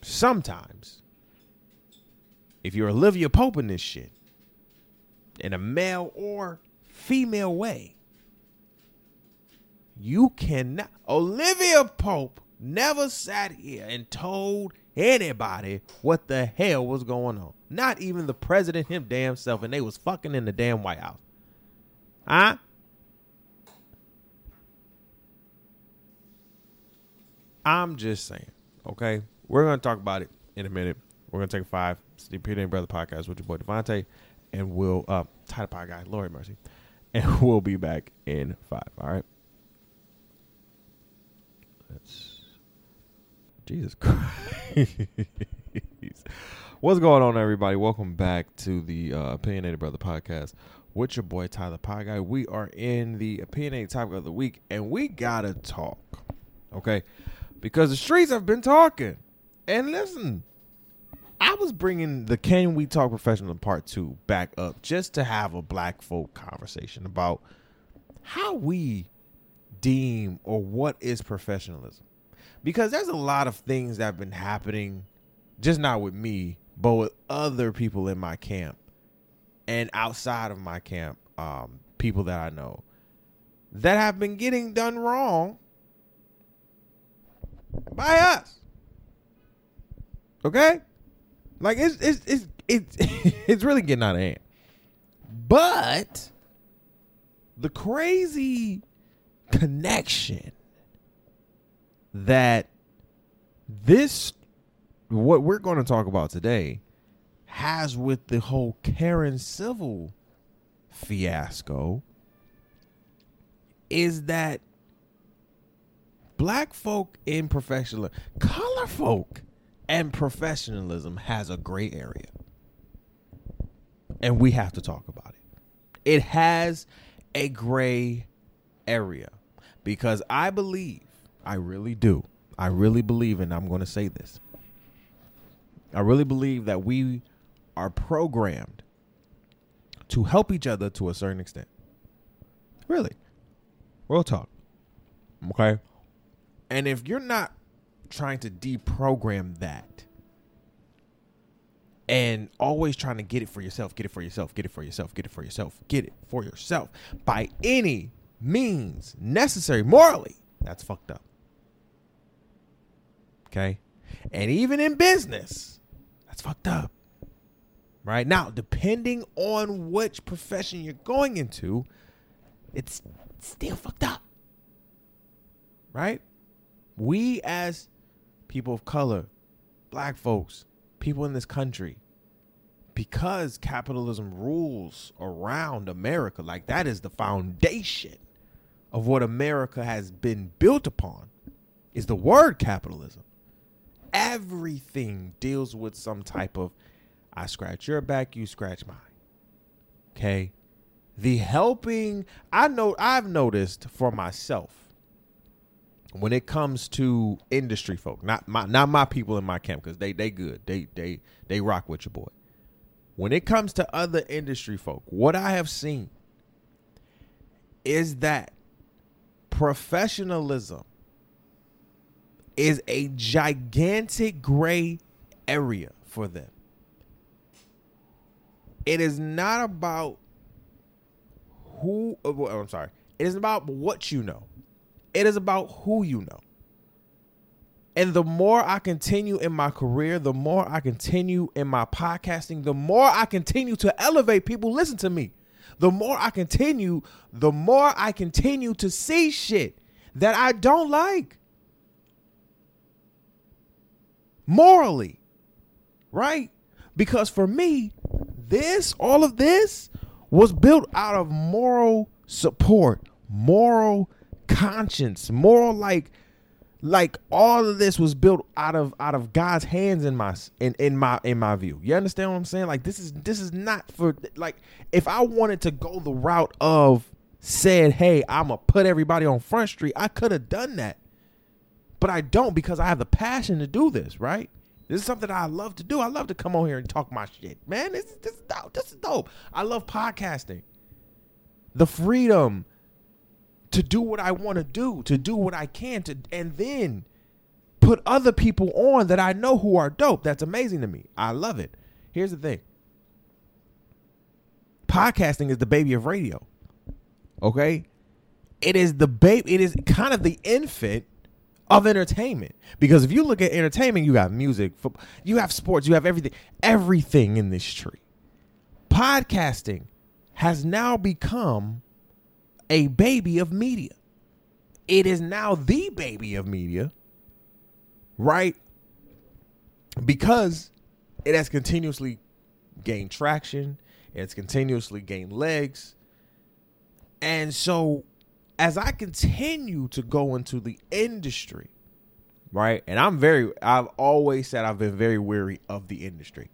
sometimes, if you're Olivia Pope in this shit, in a male or female way, You cannot. Olivia Pope never sat here and told anybody what the hell was going on. Not even the president him damn self, and they was fucking in the damn White House. Huh? I'm just saying. Okay, we're gonna talk about it in a minute. We're gonna take a five. It's the Peter and Brother podcast with your boy Devontae, and we'll uh the pie guy, Lord mercy, and we'll be back in five. All right. Let's. Jesus Christ. What's going on, everybody? Welcome back to the uh, Opinionated Brother podcast with your boy Ty the Pod Guy. We are in the opinionated topic of the week, and we gotta talk, okay? Because the streets have been talking. And listen, I was bringing the Can We Talk Professional Part Two back up just to have a black folk conversation about how we deem or what is professionalism because there's a lot of things that have been happening, just not with me, but with other people in my camp and outside of my camp, um, people that I know that have been getting done wrong by us. Okay, like it's it's it's it's, it's really getting out of hand. But the crazy connection that this what we're going to talk about today has with the whole Karen Civil fiasco is that black folk in professional color folk and professionalism has a gray area and we have to talk about it it has a gray area because i believe I really do. I really believe, and I'm going to say this. I really believe that we are programmed to help each other to a certain extent. Really. Real talk. Okay. And if you're not trying to deprogram that and always trying to get it for yourself, get it for yourself, get it for yourself, get it for yourself, get it for yourself by any means necessary morally, that's fucked up. Okay. And even in business, that's fucked up. Right now, depending on which profession you're going into, it's still fucked up. Right? We, as people of color, black folks, people in this country, because capitalism rules around America, like that is the foundation of what America has been built upon, is the word capitalism everything deals with some type of I scratch your back, you scratch mine. Okay? The helping, I know I've noticed for myself when it comes to industry folk, not my not my people in my camp because they they good. They they they rock with your boy. When it comes to other industry folk, what I have seen is that professionalism is a gigantic gray area for them. It is not about who, oh, I'm sorry, it is about what you know, it is about who you know. And the more I continue in my career, the more I continue in my podcasting, the more I continue to elevate people listen to me. The more I continue, the more I continue to see shit that I don't like morally, right? Because for me, this, all of this was built out of moral support, moral conscience, moral like like all of this was built out of out of God's hands in my in in my in my view. You understand what I'm saying? Like this is this is not for like if I wanted to go the route of said, "Hey, I'm gonna put everybody on Front Street," I could have done that. But I don't because I have the passion to do this, right? This is something I love to do. I love to come on here and talk my shit. Man, this, this is dope. This is dope. I love podcasting. The freedom to do what I want to do, to do what I can to and then put other people on that I know who are dope. That's amazing to me. I love it. Here's the thing. Podcasting is the baby of radio. Okay? it is the baby. It is kind of the infant of entertainment because if you look at entertainment, you got music, you have sports, you have everything, everything in this tree. Podcasting has now become a baby of media. It is now the baby of media, right? Because it has continuously gained traction, it's continuously gained legs. And so as I continue to go into the industry, right? And I'm very I've always said I've been very weary of the industry.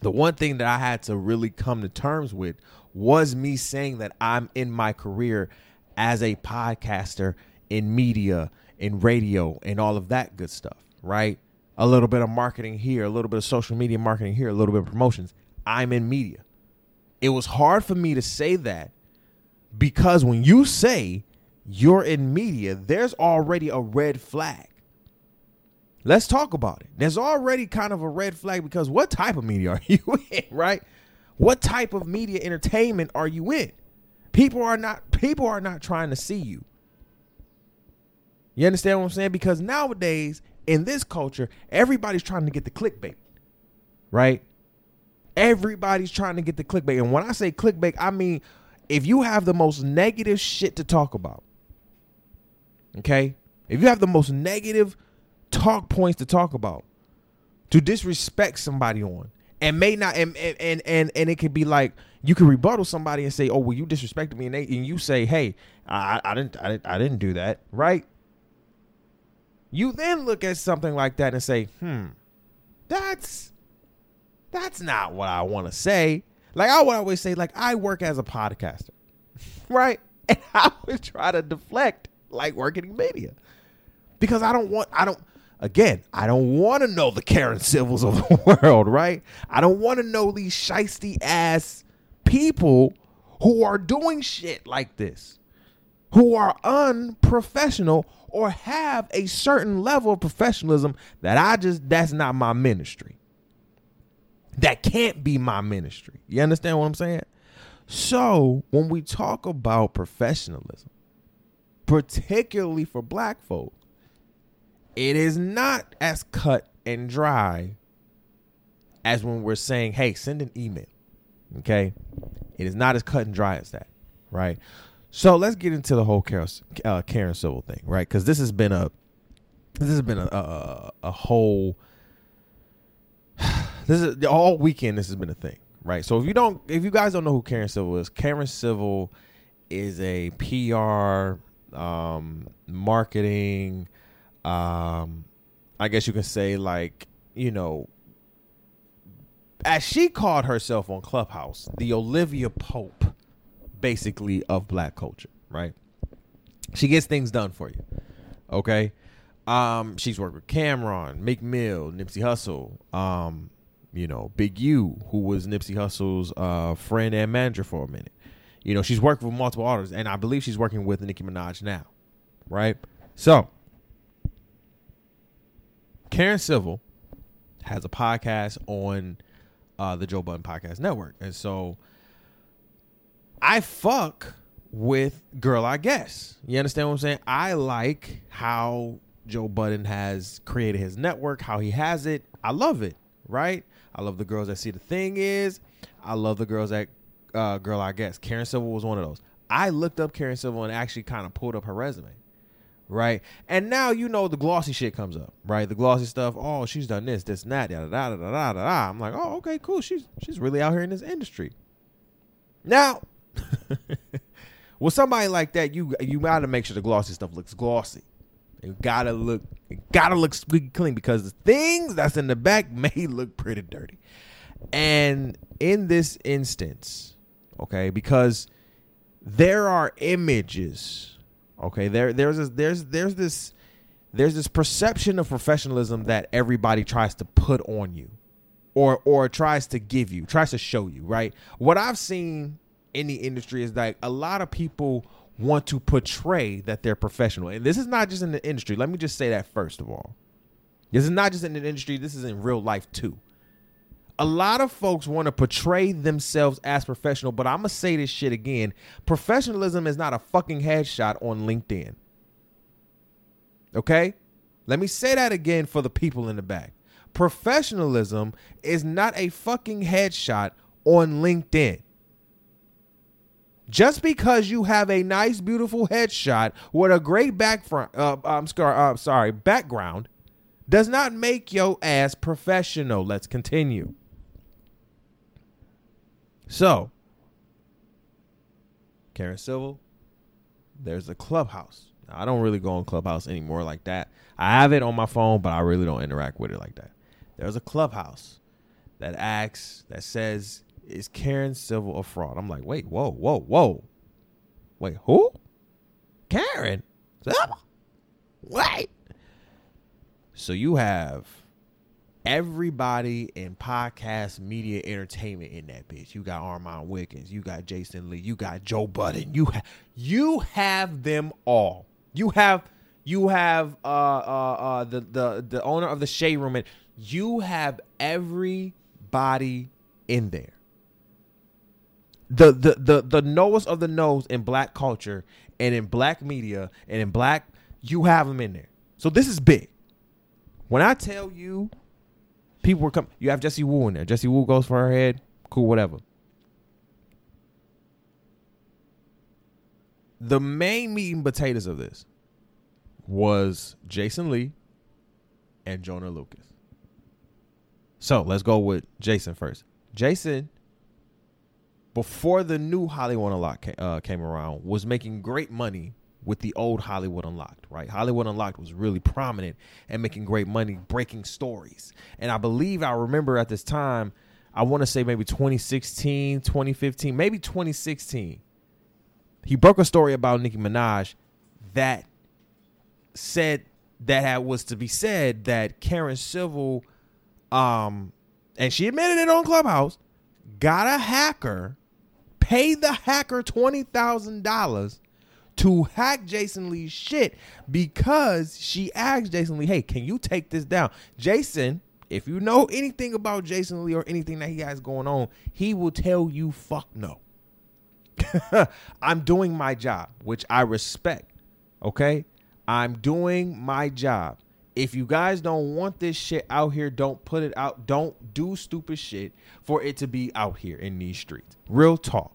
The one thing that I had to really come to terms with was me saying that I'm in my career as a podcaster in media, in radio, and all of that good stuff, right? A little bit of marketing here, a little bit of social media marketing here, a little bit of promotions. I'm in media. It was hard for me to say that because when you say you're in media, there's already a red flag. Let's talk about it. There's already kind of a red flag because what type of media are you in, right? What type of media entertainment are you in? People are not people are not trying to see you. You understand what I'm saying? Because nowadays in this culture, everybody's trying to get the clickbait. Right? Everybody's trying to get the clickbait. And when I say clickbait, I mean if you have the most negative shit to talk about, okay? If you have the most negative talk points to talk about, to disrespect somebody on, and may not, and and and and it could be like you can rebuttal somebody and say, "Oh, well, you disrespected me," and, they, and you say, "Hey, I, I didn't, I didn't, I didn't do that," right? You then look at something like that and say, "Hmm, that's that's not what I want to say." Like I would always say, like I work as a podcaster, right? And I would try to deflect like working in media because I don't want, I don't, again, I don't want to know the Karen Civils of the world, right? I don't want to know these shisty ass people who are doing shit like this, who are unprofessional or have a certain level of professionalism that I just, that's not my ministry. That can't be my ministry. You understand what I'm saying? So when we talk about professionalism, particularly for black folk, it is not as cut and dry as when we're saying, hey, send an email. Okay? It is not as cut and dry as that, right? So let's get into the whole Karen, uh, Karen Civil thing, right? Because this has been a this has been a, a, a whole this is all weekend. This has been a thing, right? So if you don't, if you guys don't know who Karen Civil is, Karen Civil is a PR, um, marketing, um, I guess you can say like you know, as she called herself on Clubhouse, the Olivia Pope, basically of black culture, right? She gets things done for you, okay. Um, she's worked with Cam'ron, Meek Mill, Nipsey Hussle, um, you know, Big U, who was Nipsey Hussle's uh, friend and manager for a minute. You know, she's worked with multiple artists, and I believe she's working with Nicki Minaj now, right? So, Karen Civil has a podcast on uh, the Joe Budden Podcast Network, and so I fuck with Girl I Guess. You understand what I'm saying? I like how Joe Budden has created his network, how he has it. I love it, right? I love the girls that see the thing is. I love the girls that uh, girl I guess Karen Civil was one of those. I looked up Karen Civil and actually kind of pulled up her resume. Right. And now you know the glossy shit comes up, right? The glossy stuff, oh, she's done this, this, and that, da da da da da da. I'm like, oh, okay, cool. She's she's really out here in this industry. Now with somebody like that, you you gotta make sure the glossy stuff looks glossy. It gotta look, it gotta look squeaky clean because the things that's in the back may look pretty dirty. And in this instance, okay, because there are images, okay, there there's this, there's there's this there's this perception of professionalism that everybody tries to put on you or or tries to give you, tries to show you, right? What I've seen in the industry is like a lot of people want to portray that they're professional. And this is not just in the industry. Let me just say that first of all. This is not just in the industry, this is in real life too. A lot of folks want to portray themselves as professional, but I'm gonna say this shit again. Professionalism is not a fucking headshot on LinkedIn. Okay? Let me say that again for the people in the back. Professionalism is not a fucking headshot on LinkedIn. Just because you have a nice, beautiful headshot with a great background, uh, I'm uh, sorry, background, does not make your ass professional. Let's continue. So, Karen Civil, there's a clubhouse. I don't really go on Clubhouse anymore like that. I have it on my phone, but I really don't interact with it like that. There's a clubhouse that asks, that says, is Karen Civil a fraud? I'm like, wait, whoa, whoa, whoa. Wait, who? Karen Civil? Wait. So you have everybody in podcast media entertainment in that bitch. You got Armon Wiggins, you got Jason Lee, you got Joe Budden. You ha- you have them all. You have you have uh uh uh the the the owner of the shade room and you have everybody in there. The the the the knowest of the knows in black culture and in black media and in black you have them in there. So this is big. When I tell you people were coming, you have Jessie Woo in there. Jessie Woo goes for her head. Cool, whatever. The main meat and potatoes of this was Jason Lee and Jonah Lucas. So let's go with Jason first. Jason, before the new Hollywood Unlocked uh, came around, was making great money with the old Hollywood Unlocked, right? Hollywood Unlocked was really prominent and making great money breaking stories. And I believe I remember at this time, I want to say maybe 2016, 2015, maybe 2016. He broke a story about Nicki Minaj that said that had, was to be said that Karen Civil um and she admitted it on Clubhouse, got a hacker, paid the hacker $20,000 to hack Jason Lee's shit because she asked Jason Lee, "Hey, can you take this down?" Jason, if you know anything about Jason Lee or anything that he has going on, he will tell you, "Fuck no." I'm doing my job, which I respect. Okay? I'm doing my job. If you guys don't want this shit out here, don't put it out. Don't do stupid shit for it to be out here in these streets. Real talk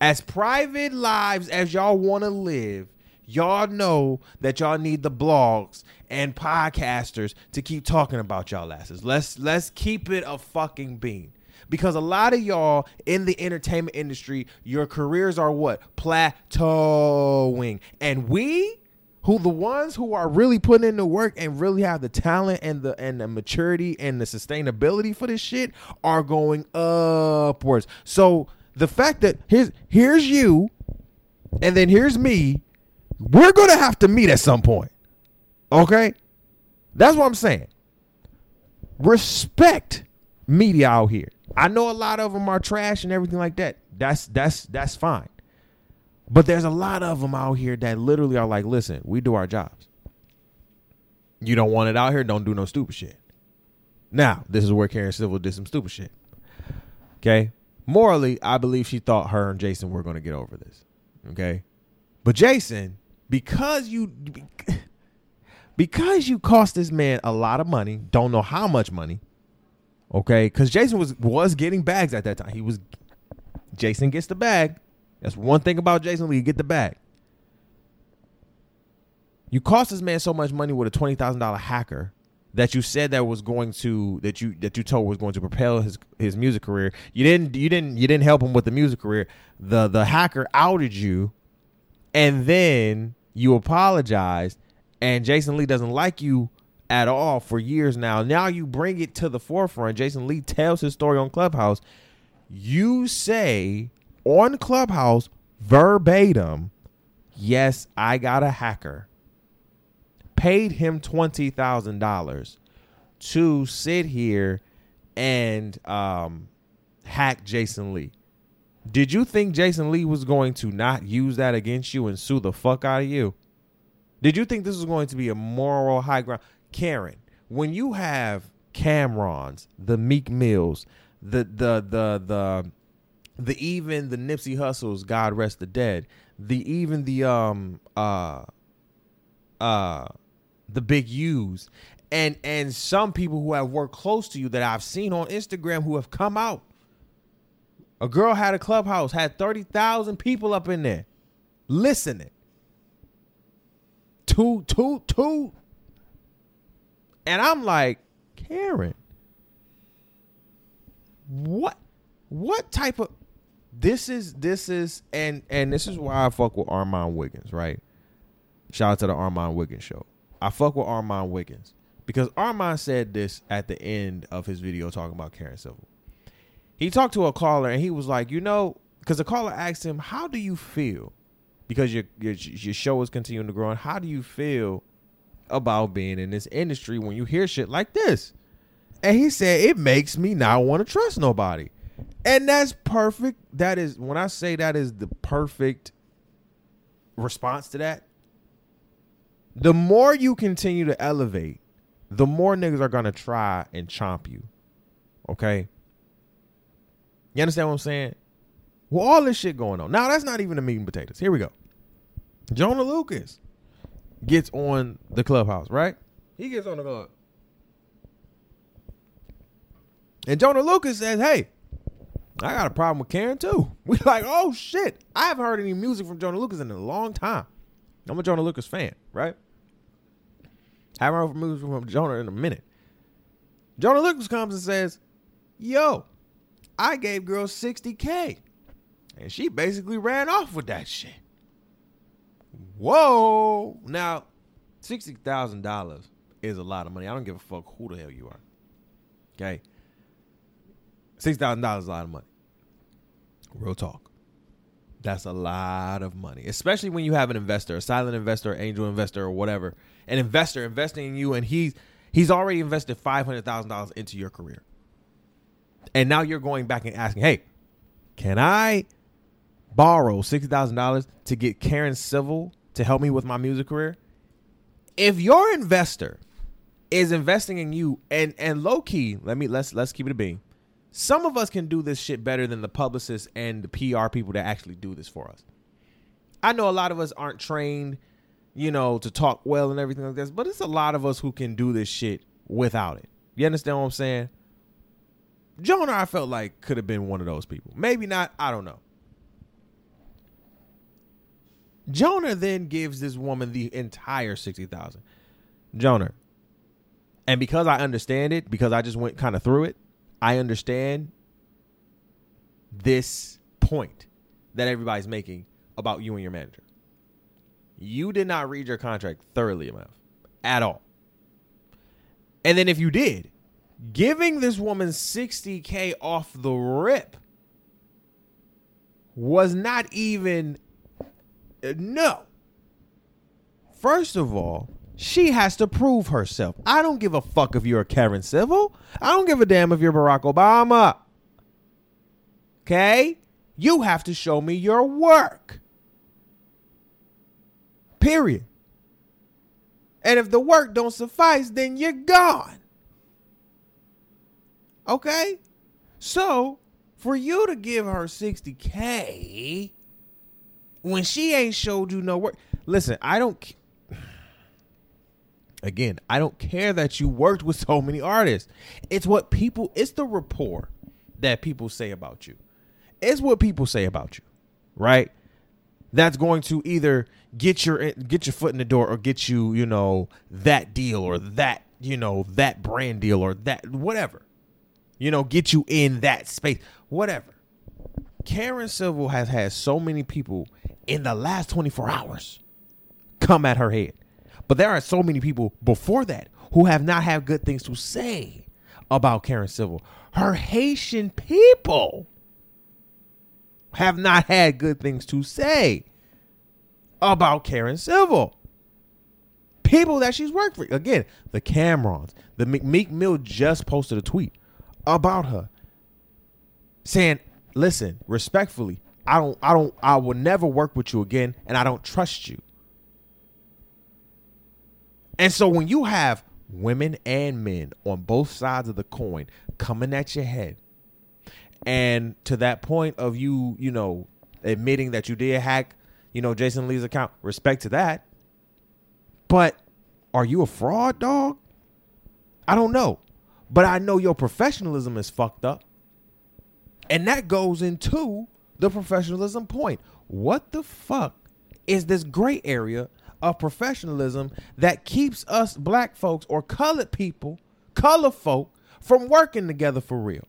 as private lives as y'all want to live, y'all know that y'all need the blogs and podcasters to keep talking about y'all asses. Let's let's keep it a fucking bean. Because a lot of y'all in the entertainment industry, your careers are what? Plateauing. And we who the ones who are really putting in the work and really have the talent and the and the maturity and the sustainability for this shit are going upwards. So the fact that here's here's you and then here's me, we're gonna have to meet at some point. Okay? That's what I'm saying. Respect media out here. I know a lot of them are trash and everything like that. That's that's that's fine. But there's a lot of them out here that literally are like, listen, we do our jobs. You don't want it out here, don't do no stupid shit. Now, this is where Karen Civil did some stupid shit. Okay? Morally, I believe she thought her and Jason were going to get over this. Okay. But Jason, because you because you cost this man a lot of money, don't know how much money. Okay, because Jason was was getting bags at that time. He was Jason gets the bag. That's one thing about Jason Lee. Get the bag. You cost this man so much money with a twenty thousand dollar hacker that you said that was going to that you that you told was going to propel his his music career. You didn't you didn't you didn't help him with the music career. The the hacker outed you and then you apologized and Jason Lee doesn't like you at all for years now. Now you bring it to the forefront. Jason Lee tells his story on Clubhouse. You say on Clubhouse verbatim, "Yes, I got a hacker." Paid him twenty thousand dollars to sit here and um, hack Jason Lee. Did you think Jason Lee was going to not use that against you and sue the fuck out of you? Did you think this was going to be a moral high ground? Karen, when you have Cam'rons, the Meek Mills, the the the the the even the Nipsey Hussles, God rest the dead, the even the um uh uh the big U's and and some people who have worked close to you that I've seen on Instagram who have come out. A girl had a clubhouse, had 30,000 people up in there listening. Two, two, two. And I'm like, Karen, what what type of this is this is and and this is why I fuck with Armon Wiggins, right? Shout out to the Armon Wiggins show. I fuck with Armon Wiggins because Armon said this at the end of his video talking about Karen Civil. He talked to a caller and he was like, you know, because the caller asked him, "How do you feel?" Because your your your show is continuing to grow, and how do you feel about being in this industry when you hear shit like this? And he said, "It makes me not want to trust nobody." And that's perfect. That is when I say that is the perfect response to that. The more you continue to elevate, the more niggas are gonna try and chomp you. Okay? You understand what I'm saying? Well, all this shit going on. Now that's not even the meat and potatoes. Here we go. Joyner Lucas gets on the clubhouse, right? He gets on the club. And Joyner Lucas says, Hey, I got a problem with Karen too. We like, oh shit. I haven't heard any music from Joyner Lucas in a long time. I'm a Joyner Lucas fan, right? Haven't heard music from Joyner in a minute. Joyner Lucas comes and says, Yo, I gave girl 60K. And she basically ran off with that shit. Whoa. Now, $60,000 is a lot of money. I don't give a fuck who the hell you are. Okay? $60,000 is a lot of money. Real talk. That's a lot of money, especially when you have an investor, a silent investor, angel investor, or whatever. An investor investing in you, and he's he's already invested five hundred thousand dollars into your career, and now you're going back and asking, "Hey, can I borrow sixty thousand dollars to get Karen Civil to help me with my music career?" If your investor is investing in you, and and low key, let me let's let's keep it a being some of us can do this shit better than the publicists and the PR people that actually do this for us. I know a lot of us aren't trained, you know, to talk well and everything like this, but it's a lot of us who can do this shit without it. You understand what I'm saying? Joyner, I felt like could have been one of those people. Maybe not. I don't know. Joyner then gives this woman the entire sixty thousand. Joyner, and because I understand it, because I just went kind of through it, I understand this point that everybody's making about you and your manager. You did not read your contract thoroughly enough at all. And then if you did, giving this woman 60K off the rip was not even. Uh, no. First of all, she has to prove herself. I don't give a fuck if you're Karen Civil. I don't give a damn if you're Barack Obama. Okay? You have to show me your work. Period. And if the work don't suffice, then you're gone. Okay? So, for you to give her 60k when she ain't showed you no work. Listen, I don't again, I don't care that you worked with so many artists. It's what people, it's the rapport that people say about you. It's what people say about you, right? That's going to either get your get your foot in the door or get you, you know, that deal or that, you know, that brand deal or that whatever. You know, get you in that space, whatever. Karen Civil has had so many people in the last 24 hours come at her head but there are so many people before that who have not had good things to say about Karen Civil. Her Haitian people have not had good things to say about Karen Civil. People that she's worked for. Again, the Camerons, The Meek Mill just posted a tweet about her saying, listen, respectfully, I don't I don't I will never work with you again and I don't trust you. And so when you have women and men on both sides of the coin coming at your head. And to that point of you, you know, admitting that you did hack, you know, Jason Lee's account, respect to that. But are you a fraud, dog? I don't know. But I know your professionalism is fucked up. And that goes into the professionalism point. What the fuck is this gray area of professionalism that keeps us black folks or colored people, color folk, from working together for real?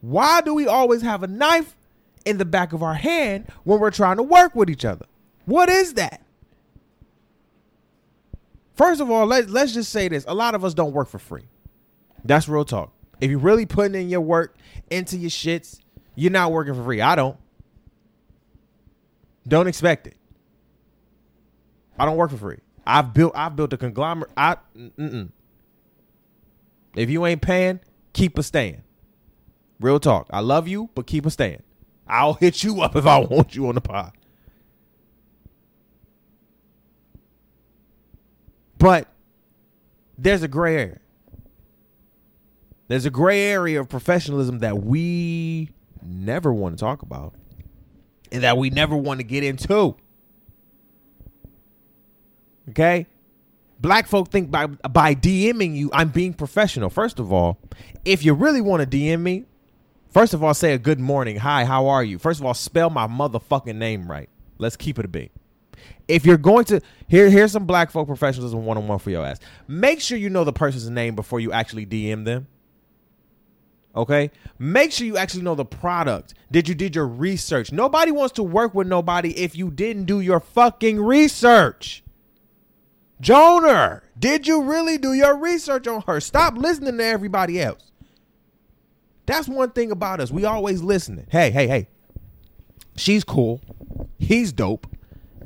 Why do we always have a knife in the back of our hand when we're trying to work with each other? What is that? First of all, let, let's just say this. A lot of us don't work for free. That's real talk. If you're really putting in your work into your shits, you're not working for free. I don't. Don't expect it. I don't work for free. I've built I've built a conglomerate. I mm-mm. if you ain't paying, keep a staying. Real talk. I love you, but keep a staying. I'll hit you up if I want you on the pod. But there's a gray area. There's a gray area of professionalism that we never want to talk about and that we never want to get into. Okay? Black folk think by by DMing you, I'm being professional. First of all, if you really want to DM me, first of all, say a good morning. Hi, how are you? First of all, spell my motherfucking name right. Let's keep it a beat. If you're going to here, here's some black folk professionalism one on one for your ass. Make sure you know the person's name before you actually DM them. Okay? Make sure you actually know the product. Did you did your research? Nobody wants to work with nobody if you didn't do your fucking research. Joyner, did you really do your research on her? Stop listening to everybody else. That's one thing about us. We always listening. Hey, hey, hey. She's cool. He's dope.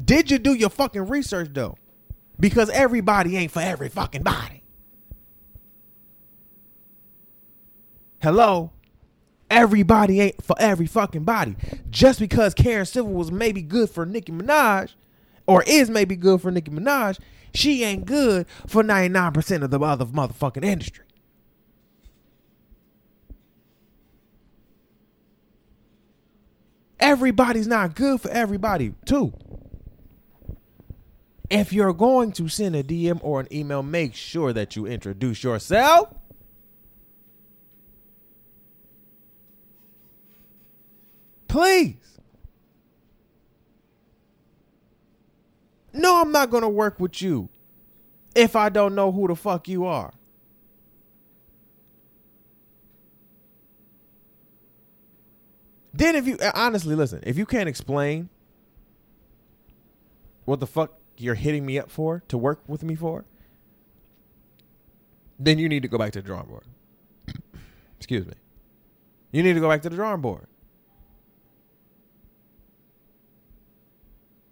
Did you do your fucking research though? Because everybody ain't for every fucking body. Hello? Everybody ain't for every fucking body. Just because Karen Civil was maybe good for Nicki Minaj, or is maybe good for Nicki Minaj, she ain't good for 99% of the other motherfucking industry. Everybody's not good for everybody, too. If you're going to send a DM or an email, make sure that you introduce yourself Please. No, I'm not going to work with you if I don't know who the fuck you are. Then, if you honestly listen, if you can't explain what the fuck you're hitting me up for to work with me for, then you need to go back to the drawing board. Excuse me. You need to go back to the drawing board.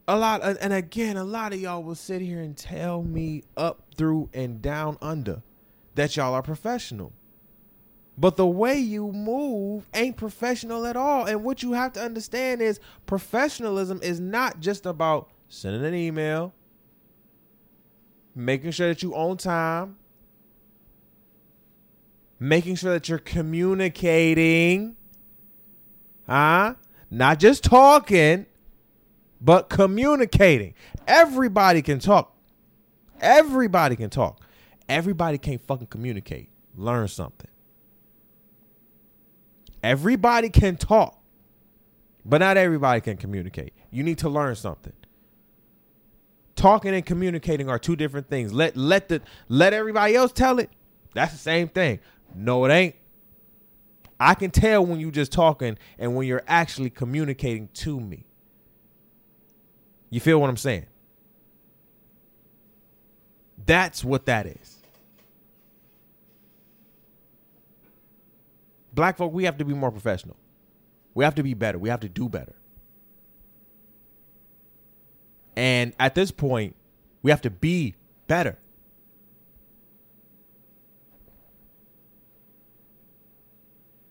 A lot and again a lot of y'all will sit here and tell me up through and down under that y'all are professional. But the way you move ain't professional at all. And what you have to understand is professionalism is not just about sending an email making sure that you own time making sure that you're communicating huh? Not just talking but communicating. Everybody can talk. Everybody can talk. Everybody can't fucking communicate. Learn something. Everybody can talk, but not everybody can communicate. You need to learn something. Talking and communicating are two different things. Let let the let everybody else tell it. That's the same thing. No, it ain't. I can tell when you're just talking and when you're actually communicating to me. You feel what I'm saying? That's what that is. Black folk, we have to be more professional. We have to be better. We have to do better. And at this point, we have to be better.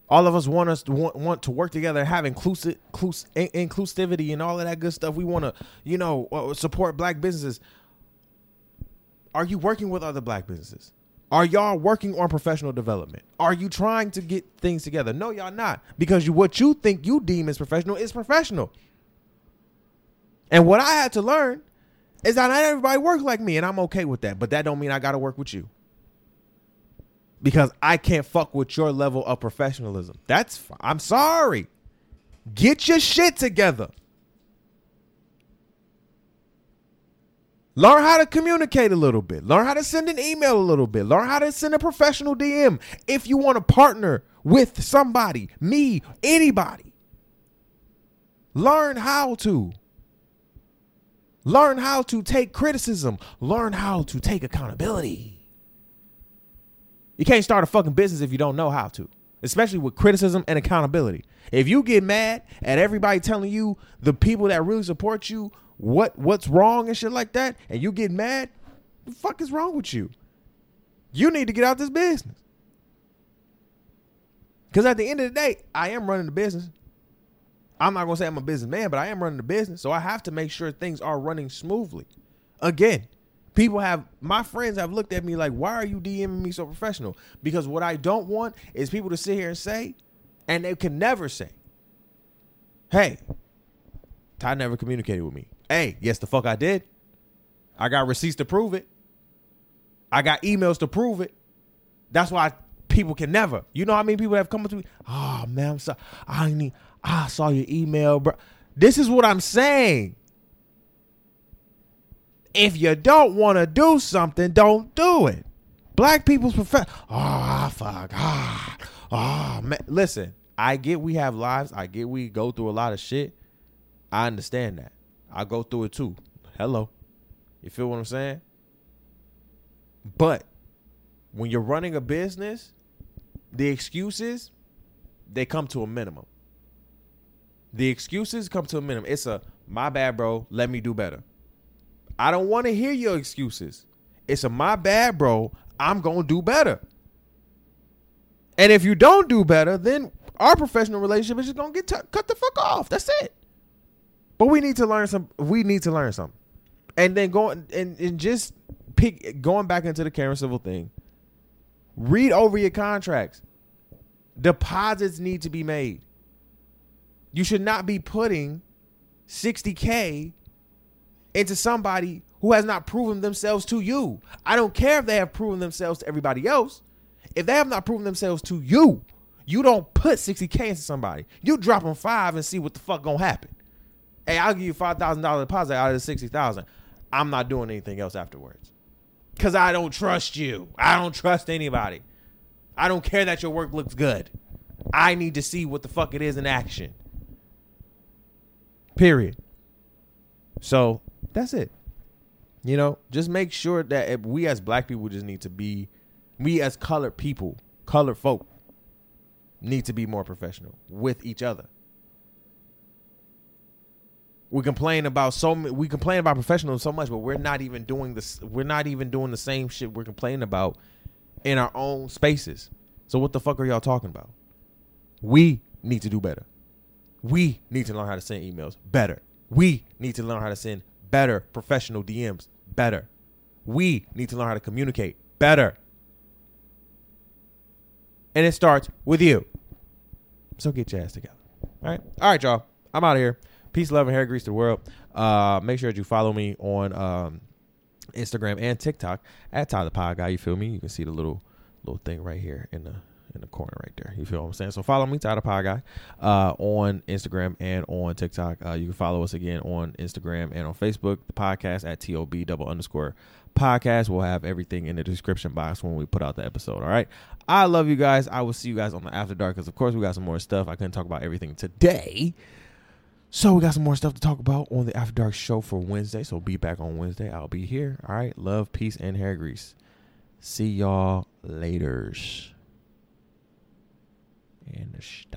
All of us want us to want, want to work together, have inclusive, inclus, inclusivity, and all of that good stuff. We want to, you know, uh, support black businesses. Are you working with other black businesses? Are y'all working on professional development? Are you trying to get things together? No, y'all not. Because you, what you think you deem as professional is professional. And what I had to learn is that not everybody works like me, and I'm okay with that. But that don't mean I got to work with you because I can't fuck with your level of professionalism. That's I'm sorry. Get your shit together. Learn how to communicate a little bit. Learn how to send an email a little bit. Learn how to send a professional DM if you want to partner with somebody, me, anybody. Learn how to. Learn how to take criticism. Learn how to take accountability. You can't start a fucking business if you don't know how to, especially with criticism and accountability. If you get mad at everybody telling you the people that really support you what what's wrong and shit like that, and you get mad, the fuck is wrong with you? You need to get out this business. Because at the end of the day, I am running the business. I'm not gonna say I'm a businessman, but I am running the business, so I have to make sure things are running smoothly. Again, people have my friends have looked at me like, "Why are you DMing me so professional?" Because what I don't want is people to sit here and say, and they can never say, "Hey, Ty never communicated with me." Hey, yes, the fuck I did. I got receipts to prove it. I got emails to prove it. That's why people can never. You know how many people have come up to me? Oh man, I'm sorry. I need. I saw your email, bro. This is what I'm saying. If you don't want to do something, don't do it. Black people's profession. Oh fuck. Ah. Oh man. Listen, I get we have lives. I get we go through a lot of shit. I understand that. I go through it too. Hello. You feel what I'm saying? But when you're running a business, the excuses they come to a minimum. The excuses come to a minimum. It's a my bad, bro. Let me do better. I don't want to hear your excuses. It's a my bad, bro. I'm going to do better. And if you don't do better, then our professional relationship is just going to get t- cut the fuck off. That's it. But we need to learn some. We need to learn something, and then going and, and just pick going back into the Karen Civil thing. Read over your contracts. Deposits need to be made. You should not be putting 60k into somebody who has not proven themselves to you. I don't care if they have proven themselves to everybody else. If they have not proven themselves to you, you don't put 60k into somebody. You drop them five and see what the fuck gonna happen hey, I'll give you five thousand dollar deposit out of the sixty thousand. I'm not doing anything else afterwards. Cause I don't trust you. I don't trust anybody. I don't care that your work looks good. I need to see what the fuck it is in action. Period. So that's it. You know, just make sure that we as black people just need to be, we as colored people, colored folk, need to be more professional with each other. We complain about so we complain about professionals so much, but we're not even doing this. We're not even doing the same shit we're complaining about in our own spaces. So what the fuck are y'all talking about? We need to do better. We need to learn how to send emails better. We need to learn how to send better professional DMs better. We need to learn how to communicate better. And it starts with you. So get your ass together. All right. All right, y'all. I'm out of here. Peace, love, and hair grease to the world. Uh, make sure that you follow me on um, Instagram and TikTok at Ty the Pod Guy. You feel me? You can see the little little thing right here in the in the corner right there. You feel what I'm saying? So follow me, Ty the Pod Guy, uh, on Instagram and on TikTok. Uh, you can follow us again on Instagram and on Facebook. The podcast at TOB double underscore podcast. We'll have everything in the description box when we put out the episode. All right. I love you guys. I will see you guys on the after dark because of course we got some more stuff. I couldn't talk about everything today. So we got some more stuff to talk about on the After Dark show for Wednesday. So be back on Wednesday. I'll be here. All right. Love, peace, and hair grease. See y'all laters. And stop.